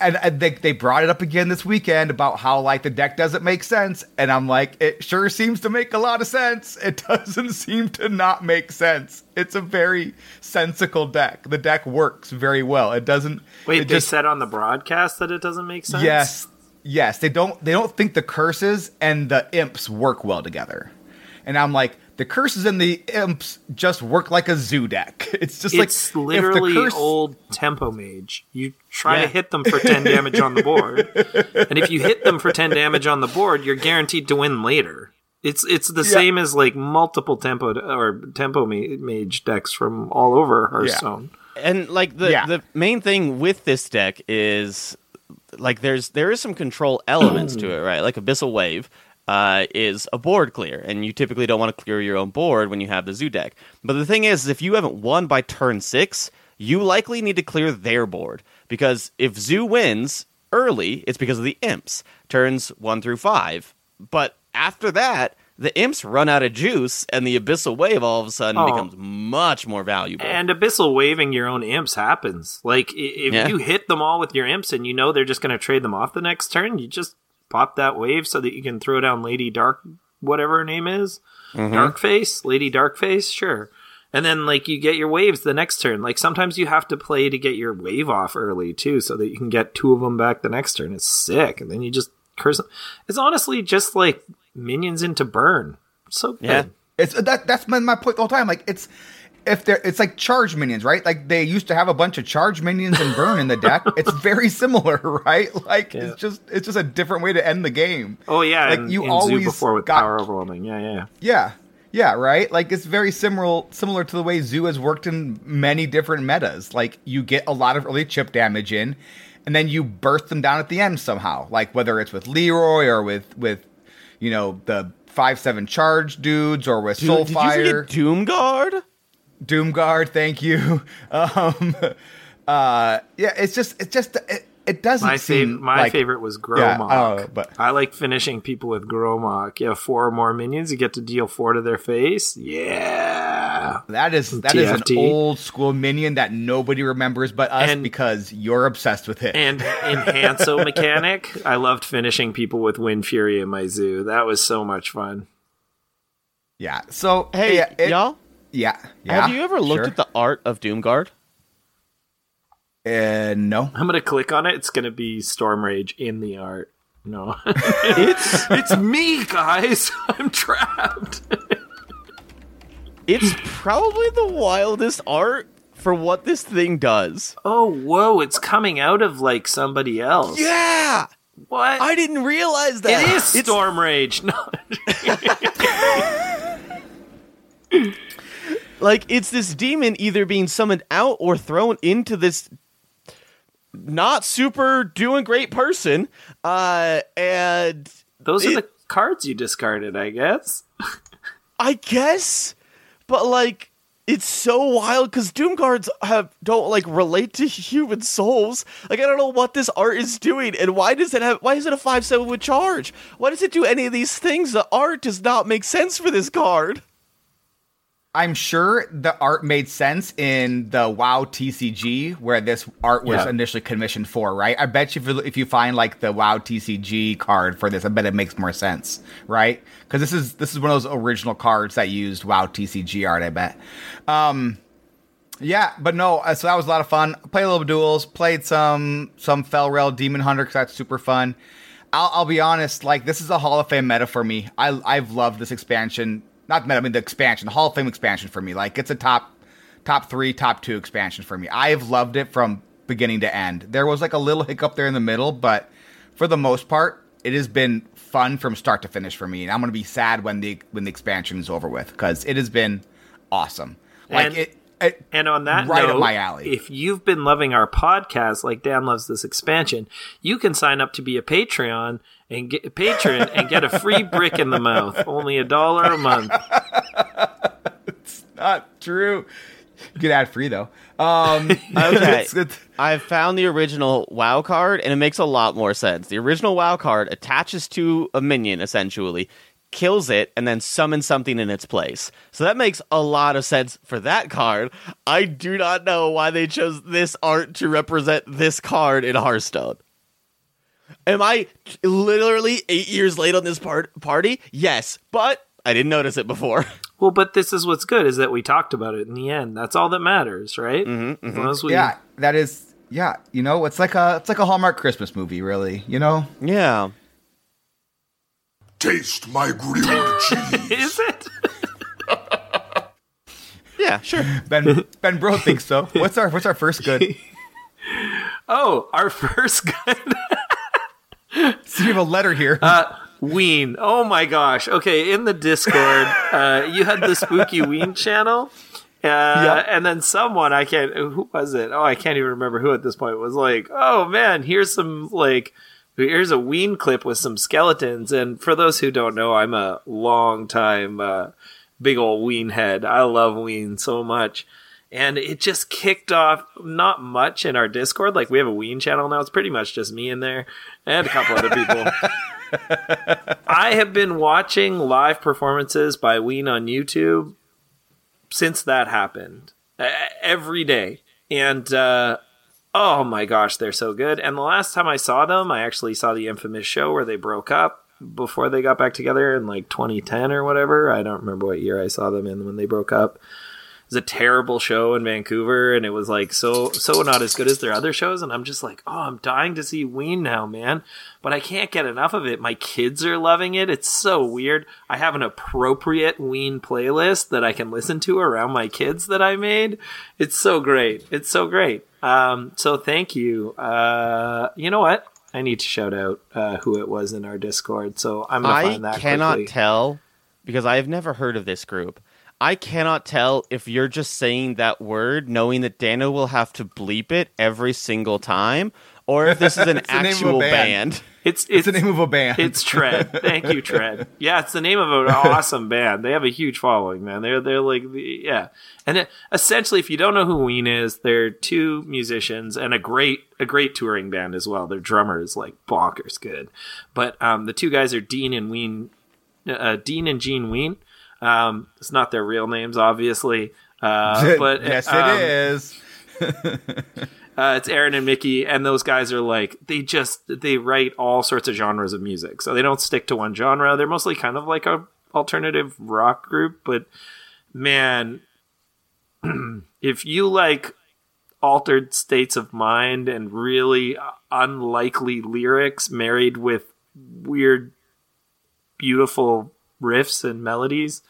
and, and they, they brought it up again this weekend about how like the deck doesn't make sense. And i'm like it sure seems to make a lot of sense. It doesn't seem to not make sense. It's a very sensical deck. The deck works very well. It doesn't Wait, it they said on the broadcast that it doesn't make sense. yes. Yes. They don't they don't think the curses and the imps work well together. And i'm like the curses and the imps just work like a zoo deck it's just it's like literally if the curse old tempo mage. You try Yeah. to hit them for ten damage on the board, and if you hit them for ten damage on the board, you're guaranteed to win later. It's it's the same as like multiple tempo or tempo mage decks from all over Hearthstone. And like the Yeah. the main thing with this deck is like there's there is some control elements to it, right? Like Abyssal Wave uh, is a board clear, and you typically don't want to clear your own board when you have the zoo deck. But the thing is, if you haven't won by turn six, you likely need to clear their board because if zoo wins early, it's because of the imps turns one through five. But after that. The imps run out of juice, and the abyssal wave all of a sudden Oh. becomes much more valuable. And abyssal waving your own imps happens. Like if Yeah. you hit them all with your imps and you know they're just going to trade them off the next turn, you just pop that wave so that you can throw down Lady Dark, whatever her name is, mm-hmm. Darkface, Lady Darkface, sure. And then like you get your waves the next turn. Like sometimes you have to play to get your wave off early too, so that you can get two of them back the next turn. It's sick, and then you just curse them. It's honestly just like minions into burn. So good. Yeah. It's that that's my, my point the whole time. Like it's if they're it's like charge minions, right? Like they used to have a bunch of charge minions and burn in the deck. It's very similar, right? Like Yeah. it's just it's just a different way to end the game. Oh yeah, Like, and, you always Zoo before with got- power overwhelming. Yeah, yeah. Yeah. Yeah, right? Like it's very similar similar to the way Zoo has worked in many different metas. Like you get a lot of early chip damage in, and then you burst them down at the end somehow. Like whether it's with Leroy or with with you know the five seven charge dudes or with Dude, did you Soulfire. forget Doomguard? Doomguard, thank you. Um, uh, yeah, it's just it just it, it doesn't My seem favorite, my like, favorite was Yeah, Gormok. oh, but I like finishing people with Gormok. You have four or more minions, you get to deal four to their face. Yeah. that is that is an old school minion that nobody remembers but us And- because you're obsessed with it. And in Hanso mechanic, I loved finishing people with Wind Fury in my zoo. That was so much fun. yeah, so Hey, yeah, it- y'all, yeah, yeah. have you ever looked sure. at the art of Doomguard? Uh, no. I'm gonna click on it. It's gonna be Storm Rage in the art. No, It's it's me, guys. I'm trapped. it's probably the wildest art for what this thing does. Oh, whoa! It's coming out of like somebody else. Yeah, What? I didn't realize that. it is It's- Storm Rage. No. like it's this demon either being summoned out or thrown into this not super doing great person uh and Those are It- the cards you discarded, I guess. i guess but like it's so wild because doom cards have don't like relate to human souls. Like i don't know what this art is doing and why does it have why is it a 5-7 with charge? Why does it do any of these things the art does not make sense for this card I'm sure the art made sense in the WoW TCG where this art was Yeah. initially commissioned for, right? I bet you if you, if you find like the WoW TCG card for this, I bet it makes more sense, right? Because this is this is one of those original cards that used WoW TCG art. I bet. Um, yeah, but no. uh, So that was a lot of fun. Played a little duels. Played some some Felrel Demon Hunter because that's super fun. I'll, I'll be honest. Like this is a Hall of Fame meta for me. I I've loved this expansion. Not the meta. I mean the expansion, the Hall of Fame expansion for me. Like it's a top top three, top two expansion for me. I've loved it from beginning to end. There was like a little hiccup there in the middle, but for the most part, it has been fun from start to finish for me. And I'm gonna be sad when the when the expansion is over with because it has been awesome. Like And- it. it And on that right note, up my alley. if you've been loving our podcast like Dan loves this expansion, you can sign up to be a Patreon and get a patron and get a free brick in the mouth. Only a dollar a month. It's not true. You get ad free though. Um, Okay. it's- it's- I've found the original WoW card, and it makes a lot more sense. The original WoW card attaches to a minion, essentially, kills it, and then summons something in its place. So that makes a lot of sense for that card. I do not know why they chose this art to represent this card in Hearthstone. Am I literally eight years late on this part- party? Yes, but I didn't notice it before. Well, but this is what's good is that we talked about it in the end. That's all that matters, right? Mm-hmm, As long as we, yeah, that is. Yeah, you know, it's like a it's like a Hallmark Christmas movie, really. You know, yeah. Taste my grilled cheese. Is it? Yeah, sure. Ben Ben Brode thinks so. What's our what's our first good? Oh, our first gun. So you have a letter here. Uh, Ween. Oh my gosh. Okay, in the Discord, uh, you had the spooky Ween channel. Uh, And then someone, I can't, who was it? Oh, I can't even remember who at this point was like, oh man, here's some, like, here's a Ween clip with some skeletons. And for those who don't know, I'm a long time, uh, big old Ween head. I love Ween so much. And it just kicked off not much in our Discord. Like, we have a Ween channel now. It's pretty much just me in there and a couple other people. I have been watching live performances by Ween on YouTube since that happened every day. And uh, oh my gosh, they're so good. And the last time I saw them, I actually saw the infamous show where they broke up before they got back together in like 2010 or whatever. I don't remember what year I saw them in when they broke up. Was a terrible show in Vancouver, and it was like so so not as good as their other shows. And I'm just like, oh, I'm dying to see Ween now, man. But I can't get enough of it. My kids are loving it. It's so weird. I have an appropriate Ween playlist that I can listen to around my kids that I made. It's so great. It's so great. Um, so thank you. Uh, you know what? I need to shout out uh, who it was in our Discord. So I'm gonna I find that. cannot quickly. tell because I have never heard of this group. I cannot tell if you're just saying that word knowing that Dano will have to bleep it every single time, or if this is an It's the name of a actual band. band. It's It's the name of a band. It's Tread. Thank you, Tread. Yeah, it's the name of an awesome band. They have a huge following, man. They're they're like the yeah. And it, essentially, if you don't know who Ween is, they're two musicians and a great a great touring band as well. Their drummer is like bonkers good. But um, the two guys are Dean and Ween, uh, Dean and Gene Ween. Um, it's not their real names, obviously. Uh, but yes, um, it is. uh, it's Aaron and Mickey, and those guys are like they just they write all sorts of genres of music, so they don't stick to one genre. They're mostly kind of like a alternative rock group, but man, if you like altered states of mind and really unlikely lyrics married with weird, beautiful riffs and melodies,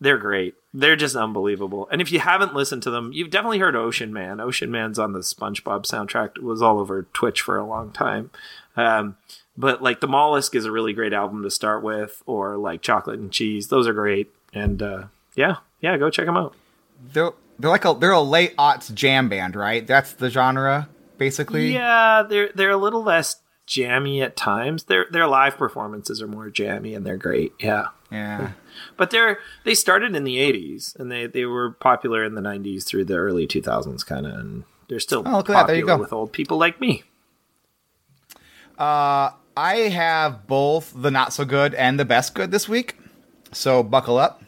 they're great. They're just unbelievable. And if you haven't listened to them, you've definitely heard Ocean Man. Ocean Man's on the SpongeBob soundtrack. It was all over Twitch for a long time. Um, but like the Mollusk is a really great album to start with, or like Chocolate and Cheese. Those are great. And uh, yeah, yeah, go check them out. They're they're like a they're a late aughts jam band, right? That's the genre, basically. Yeah, they're they're a little less jammy at times. Their their live performances are more jammy and they're great. Yeah. Yeah. But they're they started in the 80s and they they were popular in the 90s through the early 2000s kind of and they're still Oh, look at popular that. There you go. with old people like me. Uh, I have both the not so good and the best good this week, so buckle up.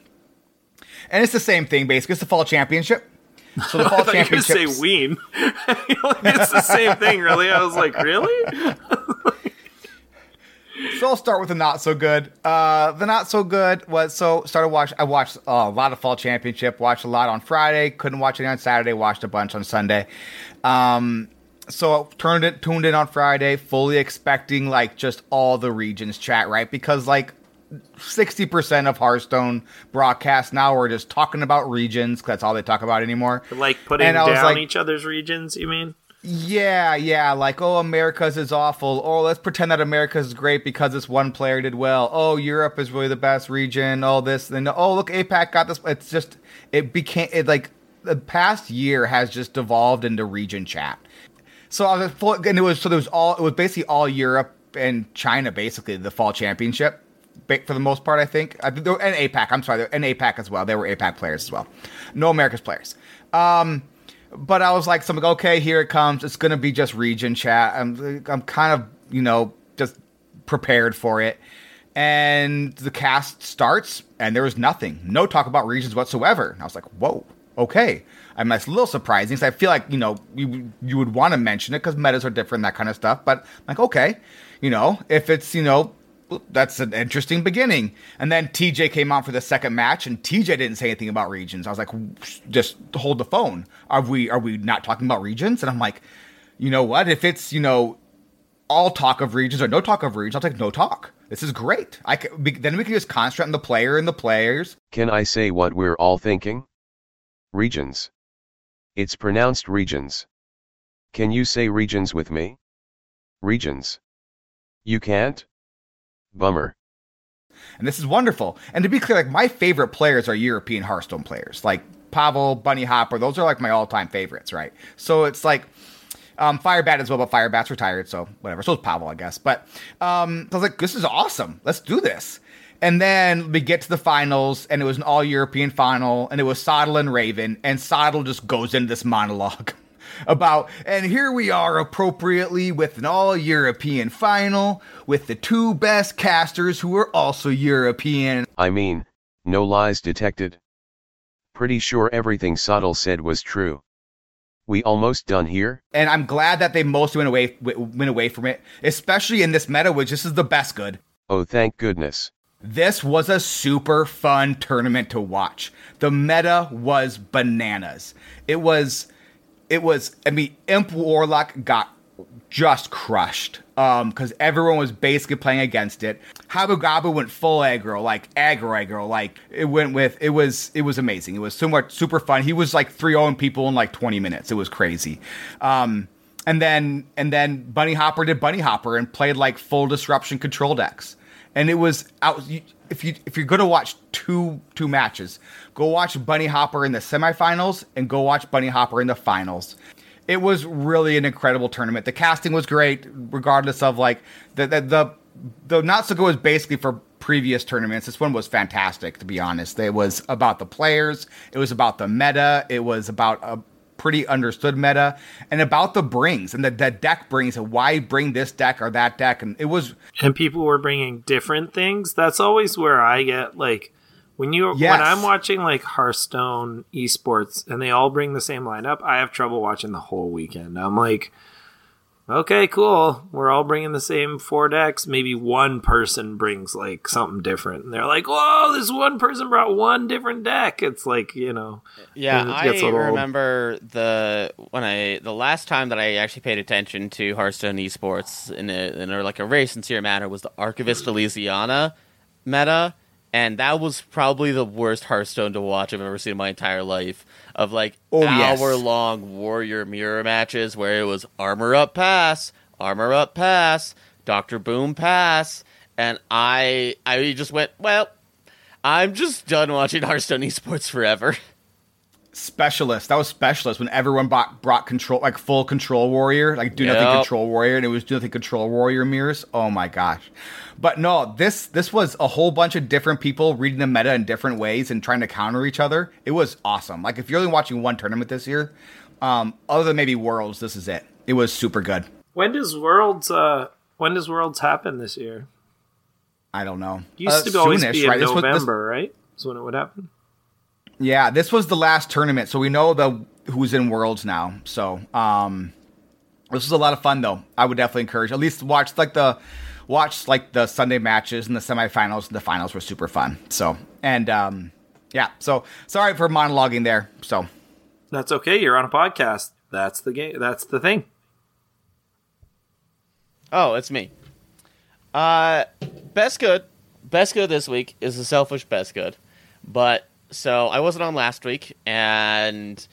And it's the same thing, basically. It's the fall championship. So the I fall thought you were championship. say Ween. it's the same thing, really. I was like, really? So I'll start with the not so good. Uh, the not so good was so started watch. I watched uh, a lot of fall championship. Watched a lot on Friday. Couldn't watch any on Saturday. Watched a bunch on Sunday. Um, so turned it tuned in on Friday, fully expecting like just all the regions chat right because like. 60% of Hearthstone broadcasts now are just talking about regions 'cause that's all they talk about anymore. Like putting down like- each other's regions, you mean? Yeah, yeah, like oh, America's is awful. Oh, let's pretend that America's is great because this one player did well. Oh, Europe is really the best region. All this and oh, look, APAC got this. It's just it became it like the past year has just devolved into region chat. So I was and it was so there was all it was basically all Europe and China basically the fall championship for the most part. I think and APAC. I'm sorry, and APAC as well. They were APAC players as well. No America's players. Um, but I was like, something okay, here it comes. It's gonna be just region chat. I'm I'm kind of you know just prepared for it. And the cast starts, and there was nothing, no talk about regions whatsoever. And I was like, whoa, okay. I mean, a little surprising. So I feel like you know you you would want to mention it because metas are different, that kind of stuff. But I'm like, okay, you know, if it's you know that's an interesting beginning. And then TJ came on for the second match, and TJ didn't say anything about regions. I was like, just hold the phone. Are we are we not talking about regions? And I'm like, you know what? If it's you know all talk of regions or no talk of regions, I'll take no talk. This is great. I can, be- then we can just concentrate on the player and the players. Can I say what we're all thinking? Regions. It's pronounced regions. Can you say regions with me? Regions. You can't? Bummer. And this is wonderful. And to be clear, like my favorite players are European Hearthstone players, like Pavel, Bunny Hopper. Those are like my all-time favorites, right? So it's like um, Firebat as well, but Firebat's retired, so whatever. So is Pavel, I guess. But um, so I was like, this is awesome. Let's do this. And then we get to the finals, and it was an all-European final, and it was Sottle and Raven, and Sottle just goes into this monologue about, and here we are appropriately with an all-European final with the two best casters who are also European. I mean, no lies detected. Pretty sure everything Sottle said was true. We almost done here? and I'm glad that they mostly went away w- went away from it, especially in this meta, which this is the best good. Oh, thank goodness. This was a super fun tournament to watch. The meta was bananas. It was, it was. I mean, Imp Warlock got just crushed um because everyone was basically playing against it. Habu Gabu went full aggro, like aggro aggro, like it went with. It was it was amazing. It was so much super fun. He was like 3 people in like 20 minutes. It was crazy. Um, and then and then Bunny Hopper did Bunny Hopper and played like full disruption control decks and it was out. If you if you're gonna watch two two matches, go watch Bunny Hopper in the semifinals and go watch Bunny Hopper in the finals. it was really an incredible tournament. The casting was great, regardless of like the the the, the not so good was basically for previous tournaments. This one was fantastic, to be honest. It was about the players, it was about the meta, it was about a pretty understood meta, and about the brings and the, the deck brings and why bring this deck or that deck, and it was and people were bringing different things. That's always where I get like when you Yes. when I'm watching like Hearthstone esports and they all bring the same lineup. I have trouble watching the whole weekend. I'm like, okay, cool. We're all bringing the same four decks. Maybe one person brings like something different, and they're like, "Whoa, this one person brought one different deck." It's like you know, Yeah, I gets a little- remember the when I the last time that I actually paid attention to Hearthstone esports in a, in a like a very sincere manner was the Archivist Elysiana meta, and that was probably the worst Hearthstone to watch I've ever seen in my entire life. Of like Oh, hour long warrior mirror matches where it was armor up pass, armor up pass, Doctor Boom pass, and I I just went well. I'm just done watching Hearthstone esports forever. specialist. That was specialist when everyone brought brought control like full control warrior, like do nothing Yep. control warrior, and it was do nothing control warrior mirrors. Oh my gosh! But no, this this was a whole bunch of different people reading the meta in different ways and trying to counter each other. It was awesome. Like if you're only watching one tournament this year, um, other than maybe Worlds, this is it. It was super good. when does Worlds uh when does Worlds happen this year? I don't know. Used Uh, to be always soonish, be in right? This was- this- November, right? Is when it would happen. Yeah, this was the last tournament, so we know the who's in Worlds now. So, um, this was a lot of fun, though. I would definitely encourage at least watch like the watch like the Sunday matches and the semifinals and the finals were super fun. So, and um, yeah. So sorry for monologuing there. So That's okay. You're on a podcast. That's the game. That's the thing. Oh, it's me. Uh, best good, best good this week is the selfish best good, but so I wasn't on last week, and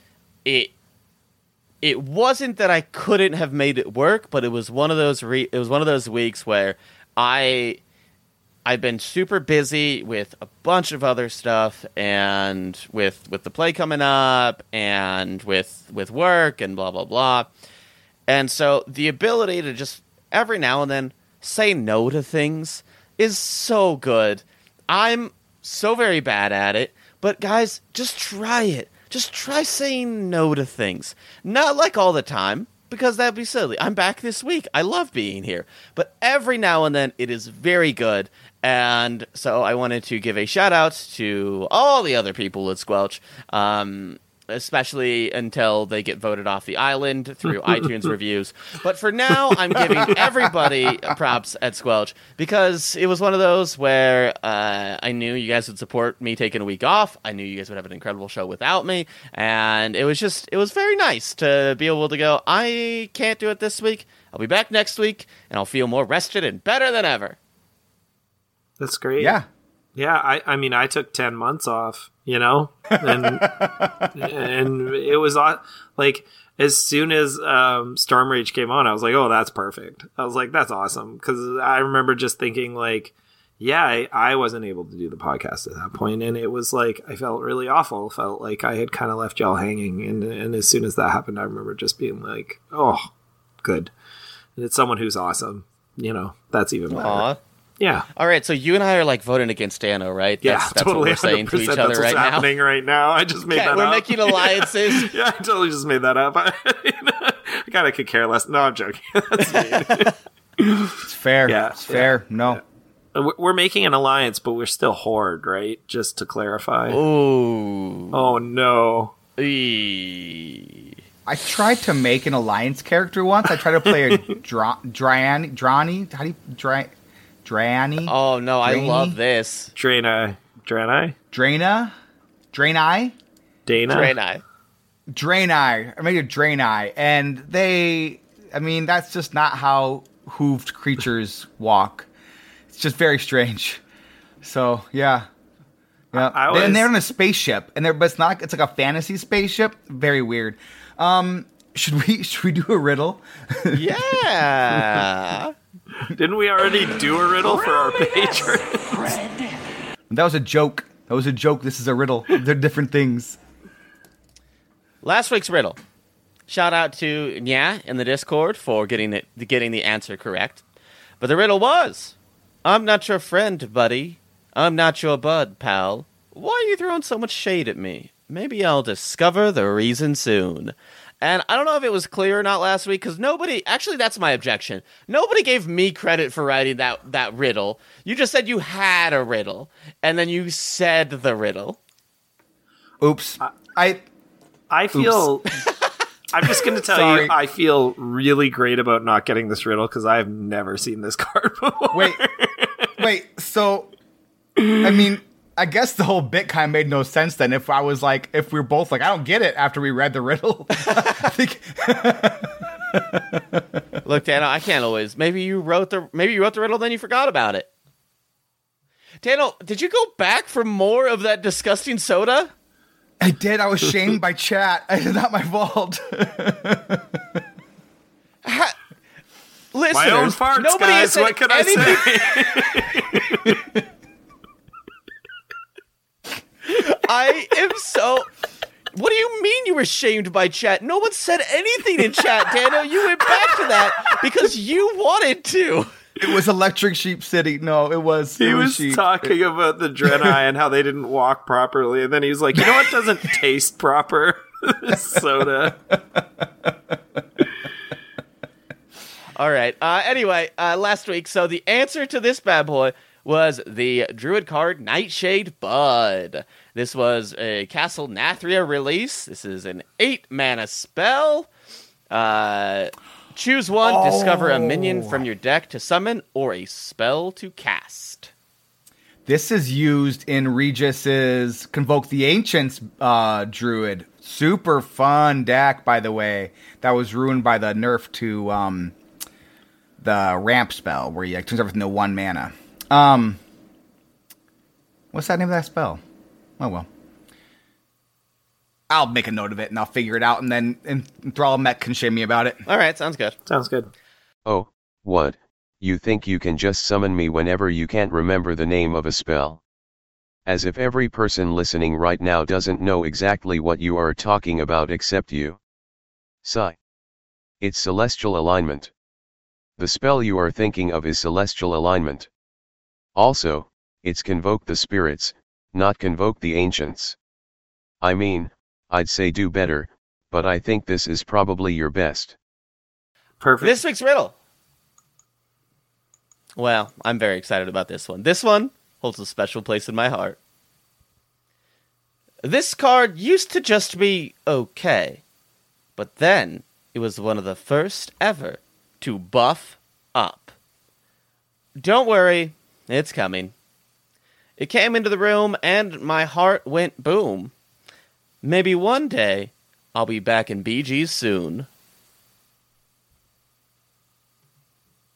it it wasn't that I couldn't have made it work, but it was one of those re- it was one of those weeks where I I've been super busy with a bunch of other stuff and with with the play coming up and with with work and blah blah blah. And so the ability to just every now and then say no to things is so good. I'm so very bad at it, but guys, just try it. Just try saying no to things. Not like all the time, because that'd be silly. I'm back this week. I love being here. But every now and then it is very good. And so I wanted to give a shout out to all the other people at Squelch. Um, especially until they get voted off the island through iTunes reviews. But for now, I'm giving everybody props at Squelch because it was one of those where uh, I knew you guys would support me taking a week off. I knew you guys would have an incredible show without me, and it was just it was very nice to be able to go. I can't do it this week. I'll be back next week, and I'll feel more rested and better than ever. That's great. yeah, Yeah, I, I mean, I took ten months off, you know, and and it was like as soon as um, Storm Rage came on, I was like, oh, that's perfect. I was like, that's awesome because I remember just thinking like, yeah, I, I wasn't able to do the podcast at that point, and it was like I felt really awful. Felt like I had kind of left y'all hanging, and and as soon as that happened, I remember just being like, oh, good. And it's someone who's awesome, you know. That's even better. Aw. Yeah. All right, so you and I are like voting against Dano, right? Yeah, that's, that's totally. what we're saying to 100%. each That's other what's right now. happening right now. I just made Okay, that we're up. making alliances. yeah, I totally just made that up. I, kind of could care less. No, I'm joking. That's mean. it's fair. Yeah, it's fair. No, We're- we're making an alliance, but we're still horde, right? Just to clarify. Ooh. Oh no. Eee. I tried to make an alliance character once. I tried to play a Dra- Drani. Drani. How do you Dra- Drani? Oh no, I love this. Draina. Draenei? Draina. Draenei. Dana? Draenei. Draenei. I made a Draenei, and they. I mean, that's just not how hooved creatures walk. It's just very strange. So yeah, yeah. I and was- they're in a spaceship, and they're but it's not. It's like a fantasy spaceship. Very weird. Um, should we should we do a riddle? Yeah. Didn't we already do a riddle for our patrons? that was a joke. That was a joke. This is a riddle. They're different things. Last week's riddle. Shout out to Nya in the Discord for getting it getting the answer correct. But the riddle was I'm not your friend, buddy. I'm not your bud, pal. Why are you throwing so much shade at me? Maybe I'll discover the reason soon. And I don't know if it was clear or not last week because nobody actually that's my objection. Nobody gave me credit for writing that that riddle. You just said you had a riddle and then you said the riddle. Oops. I I feel. I'm just going to tell Sorry. you, I feel really great about not getting this riddle because I've never seen this card before. wait, wait. So, I mean, I guess the whole bit kind of made no sense then. If I was like, if we are both like, I don't get it after we read the riddle. I think Look, Daniel, I can't always. Maybe you wrote the maybe you wrote the riddle, then you forgot about it. Daniel, did you go back for more of that disgusting soda? I did. I was shamed by chat. It's not my fault. Listeners, My own farts, nobody guys. said What can I say? I am so. What do you mean you were shamed by chat? No one said anything in chat, Daniel. You went back to that because you wanted to. it was Electric Sheep City. No, it was. He it was sheep. talking about the Draenei and how they didn't walk properly, and then he was like, "You know what doesn't taste proper? Soda." All right. Uh, anyway, uh, last week, so the answer to this bad boy was the Druid card Nightshade Bud. This was a Castle Nathria release. This is an eight mana spell. Uh, choose one, discover a minion from your deck to summon, or a spell to cast. This is used in Regis's Convoke the Ancients uh, Druid. Super fun deck, by the way. That was ruined by the nerf to um, the ramp spell, where you like, turns everything to one mana. Um, what's that name of that spell? Oh well. I'll make a note of it and I'll figure it out, and then and Thrallmet can shame me about it. All right, sounds good. Sounds good. Oh, what? You think you can just summon me whenever you can't remember the name of a spell? As if every person listening right now doesn't know exactly what you are talking about except you. Sigh. It's celestial alignment. The spell you are thinking of is celestial alignment. Also, it's convoke the spirits, not convoke the ancients. I mean, I'd say do better, but I think this is probably your best. Perfect. This week's riddle. Well, I'm very excited about this one. This one holds a special place in my heart. This card used to just be okay, but then it was one of the first ever to buff up. Don't worry, it's coming. It came into the room and my heart went boom. Maybe one day I'll be back in BG's soon.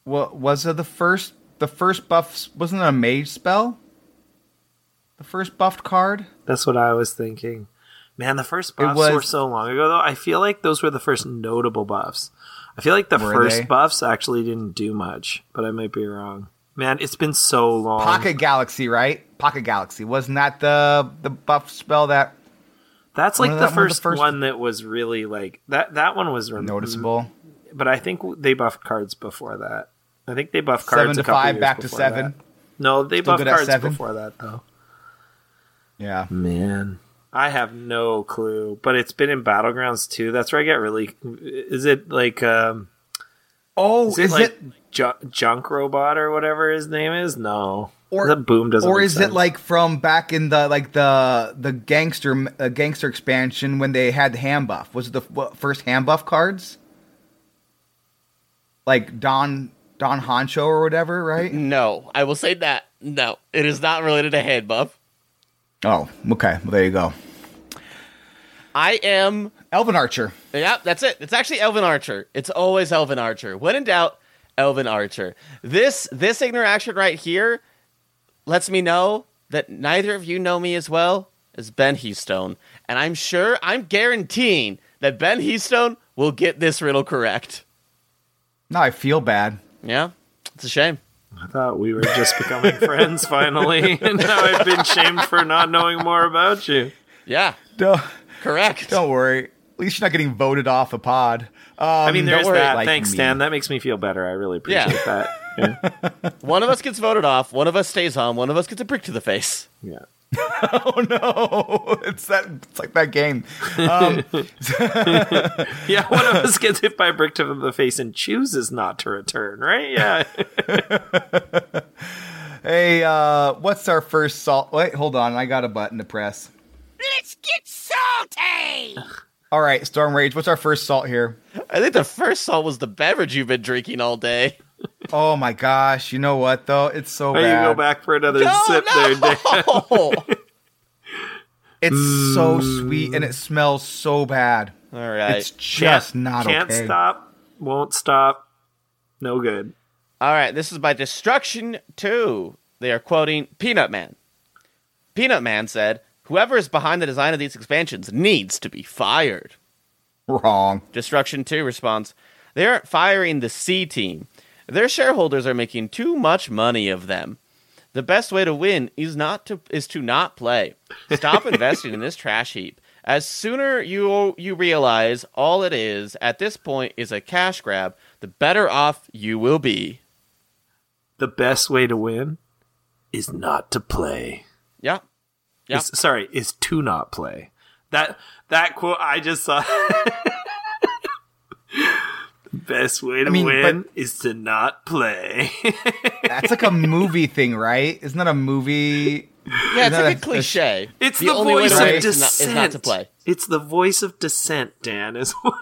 What was it? The first, the first buff wasn't it a mage spell. The first buffed card. That's what I was thinking. Man, the first buffs was- were so long ago, though. I feel like those were the first notable buffs. I feel like the first they? buffs actually didn't do much, but I might be wrong. Man, it's been so long. Pocket Galaxy, right? Pocket Galaxy wasn't that the the buff spell that That's like the that of the first, first- one that was really like that. That one was rem- noticeable? but I think they buffed cards before that. I think they buffed cards Seven to five, back to seven? that. No, they Still buffed cards before that though. Yeah. Man, I have no clue. But it's been in battlegrounds too. That's where I get really. Is it like um? Oh, Is it like Ju- Junk Robot or whatever his name is? No, Or- the boom doesn't. or is sense. it like from back in the like the the gangster uh, gangster expansion when they had the hand buff? Was it the what, first hand buff cards? Like Don Don Honcho or whatever, right? No, I will say that. No, it is not related to hand buff. Oh, okay. Well, there you go. I am. Elven Archer. Yeah, that's it. It's actually Elven Archer. It's always Elven Archer. When in doubt, Elven Archer. This this interaction right here lets me know that neither of you know me as well as Ben Heastone, and I'm sure I'm guaranteeing that Ben Heastone will get this riddle correct. No, I feel bad. Yeah, it's a shame. I thought we were just becoming friends finally, and now I've been shamed for not knowing more about you. Yeah, Don't, correct. don't worry. At least you're not getting voted off a pod. Um, I mean, there's don't worry, that. like Thanks, me. Stan. That makes me feel better. I really appreciate Yeah. that. Yeah. One of us gets voted off. One of us stays on. One of us gets a brick to the face. yeah. Oh no! It's that. It's like that game. Um, Yeah, one of us gets hit by a brick to the face and chooses not to return, right? Yeah. hey, uh, what's our first salt? Wait, hold on. I got a button to press. Let's get salty! All right, Storm Rage. What's our first salt here? I think the first salt was the beverage you've been drinking all day. Oh my gosh! You know what though? It's so Why you go back for another No, sip there, Dan? no! It's so mm. sweet and it smells so bad. all right. It's just Can't- not Can't okay. stop. Won't stop. No good. All right, this is by Destruction 2. They are quoting Peanut Man. Peanut Man said, Whoever is behind the design of these expansions needs to be fired. Wrong. Destruction 2 responds, They aren't firing the C team. Their shareholders are making too much money of them. The best way to win is not to is to not play. Stop investing in this trash heap. As sooner you you realize all it is at this point is a cash grab, the better off you will be. The best way to win is not to play. Yeah. Yeah. Is- sorry, is to not play. That that quote I just saw. the best way to mean, win is to not play. That's like a movie thing, right? Isn't that a movie? Yeah, it's like a that's- cliche. It's the, the, only way voice to of win is dissent. not, is not to play. It's the voice of dissent, Dan. Is what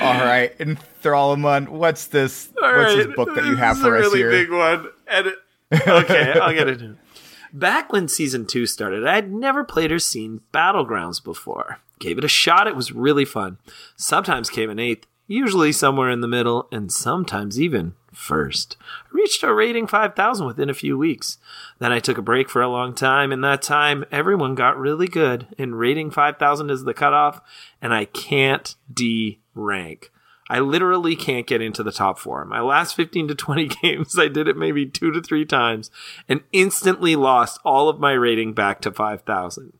All right, and Thralamun, what's this? All what's right, this book that you have this is for a us really here? big one. And it, okay, I'll get it. Back when season two started, I had never played or seen Battlegrounds before. Gave it a shot. It was really fun. Sometimes came in eighth, usually somewhere in the middle, and sometimes even first. I reached a rating 5,000 within a few weeks. Then I took a break for a long time. In that time, everyone got really good, and rating 5,000 is the cutoff, and I can't D rank. I literally can't get into the top four. My last 15 to 20 games, I did it maybe two to three times and instantly lost all of my rating back to 5,000.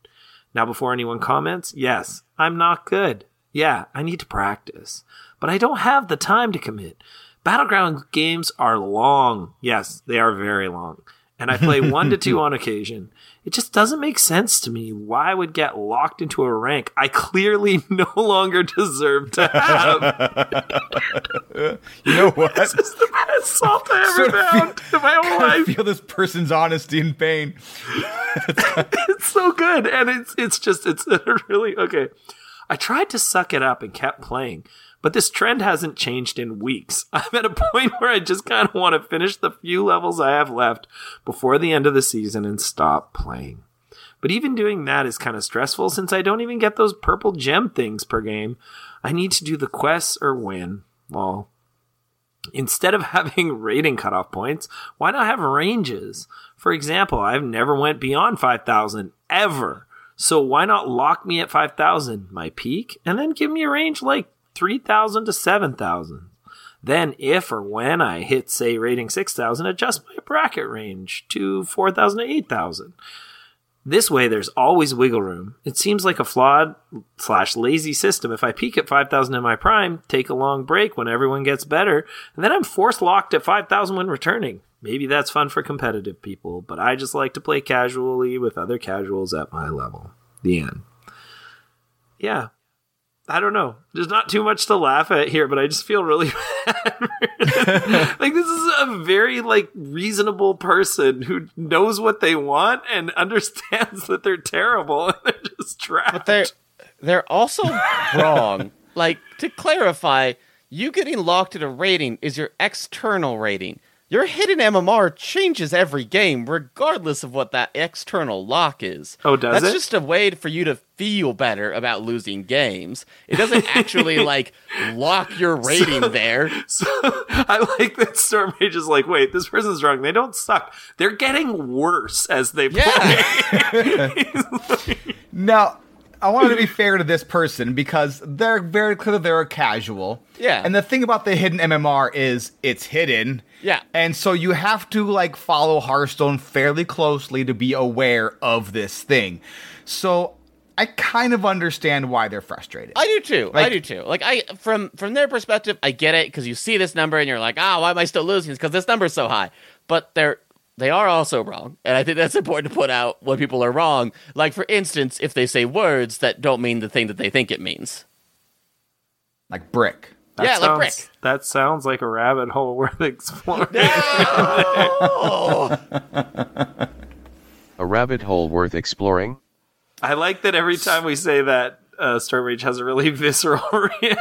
Now, before anyone comments, yes, I'm not good. Yeah, I need to practice, but I don't have the time to commit. Battleground games are long. Yes, they are very long. And I play one to two on occasion. It just doesn't make sense to me why I would get locked into a rank I clearly no longer deserve to have. You know what? This is the best salt I ever Sort of found in my whole I life. feel this person's honesty and pain. It's so good, and it's it's just it's really okay. I tried to suck it up and kept playing, but this trend hasn't changed in weeks. I'm at a point where I just kind of want to finish the few levels I have left before the end of the season and stop playing. But even doing that is kind of stressful since I don't even get those purple gem things per game. I need to do the quests or win. Well, instead of having rating cutoff points, why not have ranges? For example, I've never went beyond 5,000 ever. So why not lock me at 5,000, my peak, and then give me a range like 3,000 to 7,000? Then, if or when I hit, say, rating 6,000, adjust my bracket range to 4,000 to 8,000. This way, there's always wiggle room. It seems like a flawed slash lazy system. If I peak at 5,000 in my prime, take a long break when everyone gets better, and then I'm force locked at 5,000 when returning. Maybe that's fun for competitive people, but I just like to play casually with other casuals at my level. The end. Yeah. I don't know. There's not too much to laugh at here, but I just feel really bad. like this is a very like reasonable person who knows what they want and understands that they're terrible and they're just trapped. But they're they're also wrong. Like to clarify, you getting locked at a rating is your external rating. Your hidden MMR changes every game, regardless of what that external lock is. Oh, does That's it? just a way for you to feel better about losing games. It doesn't actually like lock your rating there. So I like that Storm Rage is like, wait, this person's wrong. They don't suck. They're getting worse as they play. Yeah. Now, I wanted to be fair to this person because they're very clear they're a casual. Yeah. And the thing about the hidden MMR is it's hidden. Yeah. And so you have to like follow Hearthstone fairly closely to be aware of this thing. So I kind of understand why they're frustrated. I do too. I do too. Like I from from their perspective, I get it because you see this number and you're like, ah, why am I still losing? It's because this number is so high. But they're they are also wrong, and I think that's important to put out when people are wrong. Like for instance, if they say words that don't mean the thing that they think it means. like brick. That yeah, like sounds, brick. That sounds like a rabbit hole worth exploring. Oh! A rabbit hole worth exploring? I like that every time we say that, uh, Storm Rage has a really visceral reaction.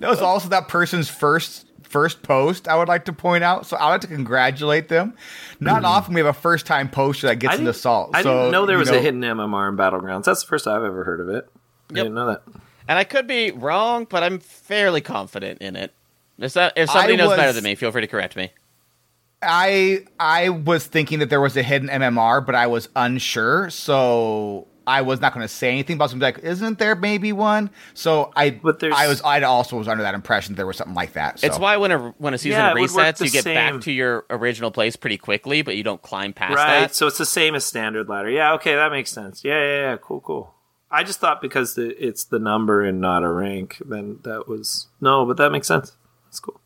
That was also that person's first first post. I would like to point out, so I would like to congratulate them. Not mm-hmm. often we have a first time poster that gets I an assault. I so, didn't know there you was a hidden MMR in Battlegrounds. That's the first I've ever heard of it. I didn't know that. and I could be wrong, but I'm fairly confident in it. If, that, if somebody I knows better than me, feel free to correct me. I I was thinking that there was a hidden MMR, but I was unsure, so I was not going to say anything. But I was gonna be like, "Isn't there maybe one?" So I, But there's- I was, I also was under that impression that there was something like that. So. It's why when a when a season Yeah, it would work resets, you get same. back to your original place pretty quickly, but you don't climb past Right. that. So it's the same as standard ladder. Yeah. Okay, that makes sense. Yeah. Yeah. Yeah. Cool. Cool. I just thought because the, it's the number and not a rank, then that was no, but that makes sense. That's cool.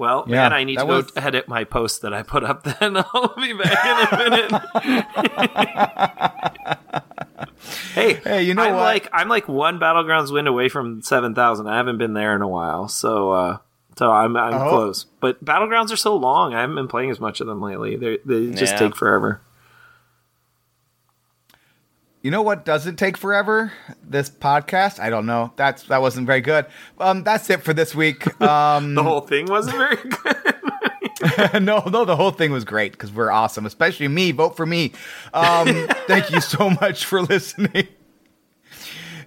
Well, Yeah, man, I need to go was- edit my post that I put up. Then I'll be back in a minute. hey, Hey, you know I'm what? like I'm like one battlegrounds win away from seven thousand. I haven't been there in a while, so uh, so I'm I'm Oh. close. But battlegrounds are so long. I haven't been playing as much of them lately. They they just Yeah. take forever. You know what doesn't take forever? This podcast. I don't know. That's that wasn't very good. Um, that's it for this week. Um, The whole thing wasn't very good. no, no, the whole thing was great because we're awesome, especially me. Vote for me. Um, thank you so much for listening.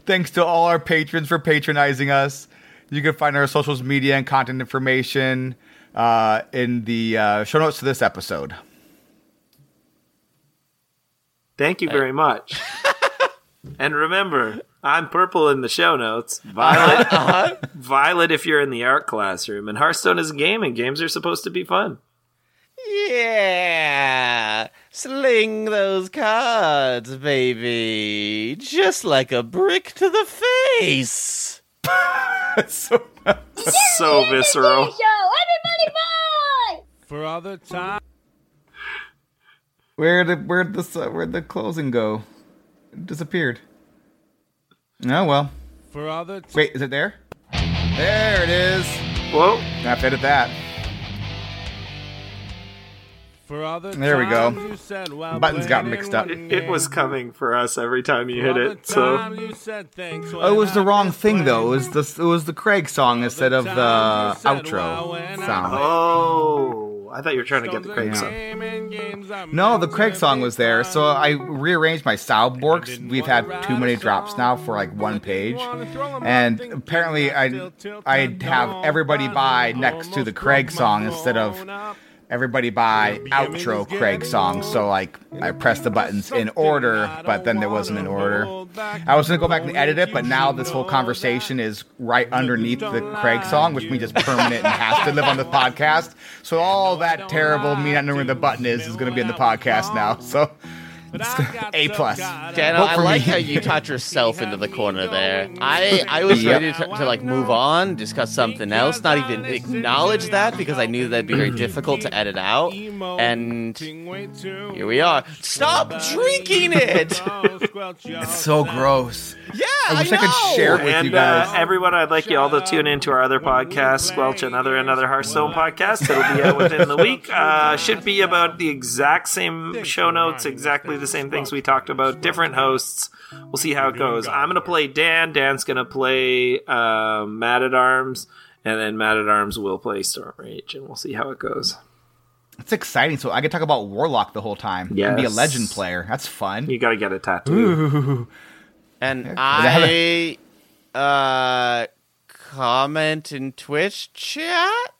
Thanks to all our patrons for patronizing us. You can find our socials media and content information uh, in the uh, show notes to this episode. Thank you very much. and remember, I'm purple in the show notes. Violet, Uh-huh. violet if you're in the art classroom. And Hearthstone is a game, and games are supposed to be fun. Yeah, sling those cards, baby, just like a brick to the face. so, So visceral. Show, everybody buy! For other time. Where did where did the where the closing go? It disappeared. Oh well. For other time. Wait, is it there? There it is. Whoa. I have to edit that. For other There we go. times you said, well, Buttons got mixed up. It, it was coming for us every time you For hit it. So you said thanks Oh, it was the wrong thing though. It was the it was the Craig song instead of the times you said, outro wow, when I- sound. Oh, I thought you were trying to get the Craig song. No, the Craig song was there, so I rearranged my soundboards. We've had too many drops now for like one page, and apparently I I have everybody by next to the Craig song instead of everybody by outro Craig song. So like I pressed the buttons in order, but then there wasn't an order. I was gonna go back and edit it, but now this whole conversation is right underneath the Craig song, which means it's permanent and has to live on the podcast. So all that terrible me not knowing where the button is is gonna be in the podcast now. So A plus. Dano, Vote I like how you touch yourself into the corner there. I, I was Yep. ready to, to like move on, discuss something else, not even acknowledge that because I knew that'd be very difficult to edit out. And here we are. Stop drinking it. it's so gross. Yeah, I wish I, could know. share it with And you guys. uh, everyone, I'd like you all to tune into our other podcast, Squelch, another another Hearthstone podcast. It'll be out within the week. Uh, should be about the exact same show notes, exactly the same things we talked about, different hosts. We'll see how it goes. I'm gonna play Dan. Dan's gonna play uh, Matt at Arms, and then Matt at Arms will play Storm Rage, and we'll see how it goes. It's exciting. So I can talk about Warlock the whole time. and be a legend player. That's fun. You gotta get a tattoo. Ooh. And I uh comment in Twitch chat.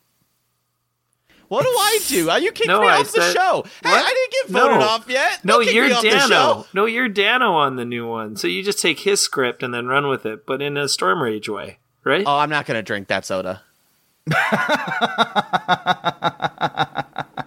What do I do? Are You kicking No, me I off the show. Hey, I didn't get voted No. off yet. No, Don't kick you're me off the Dano. show. No, you're Dano on the new one. So you just take his script and then run with it, but in a Storm Rage way, right? Oh, I'm not gonna drink that soda.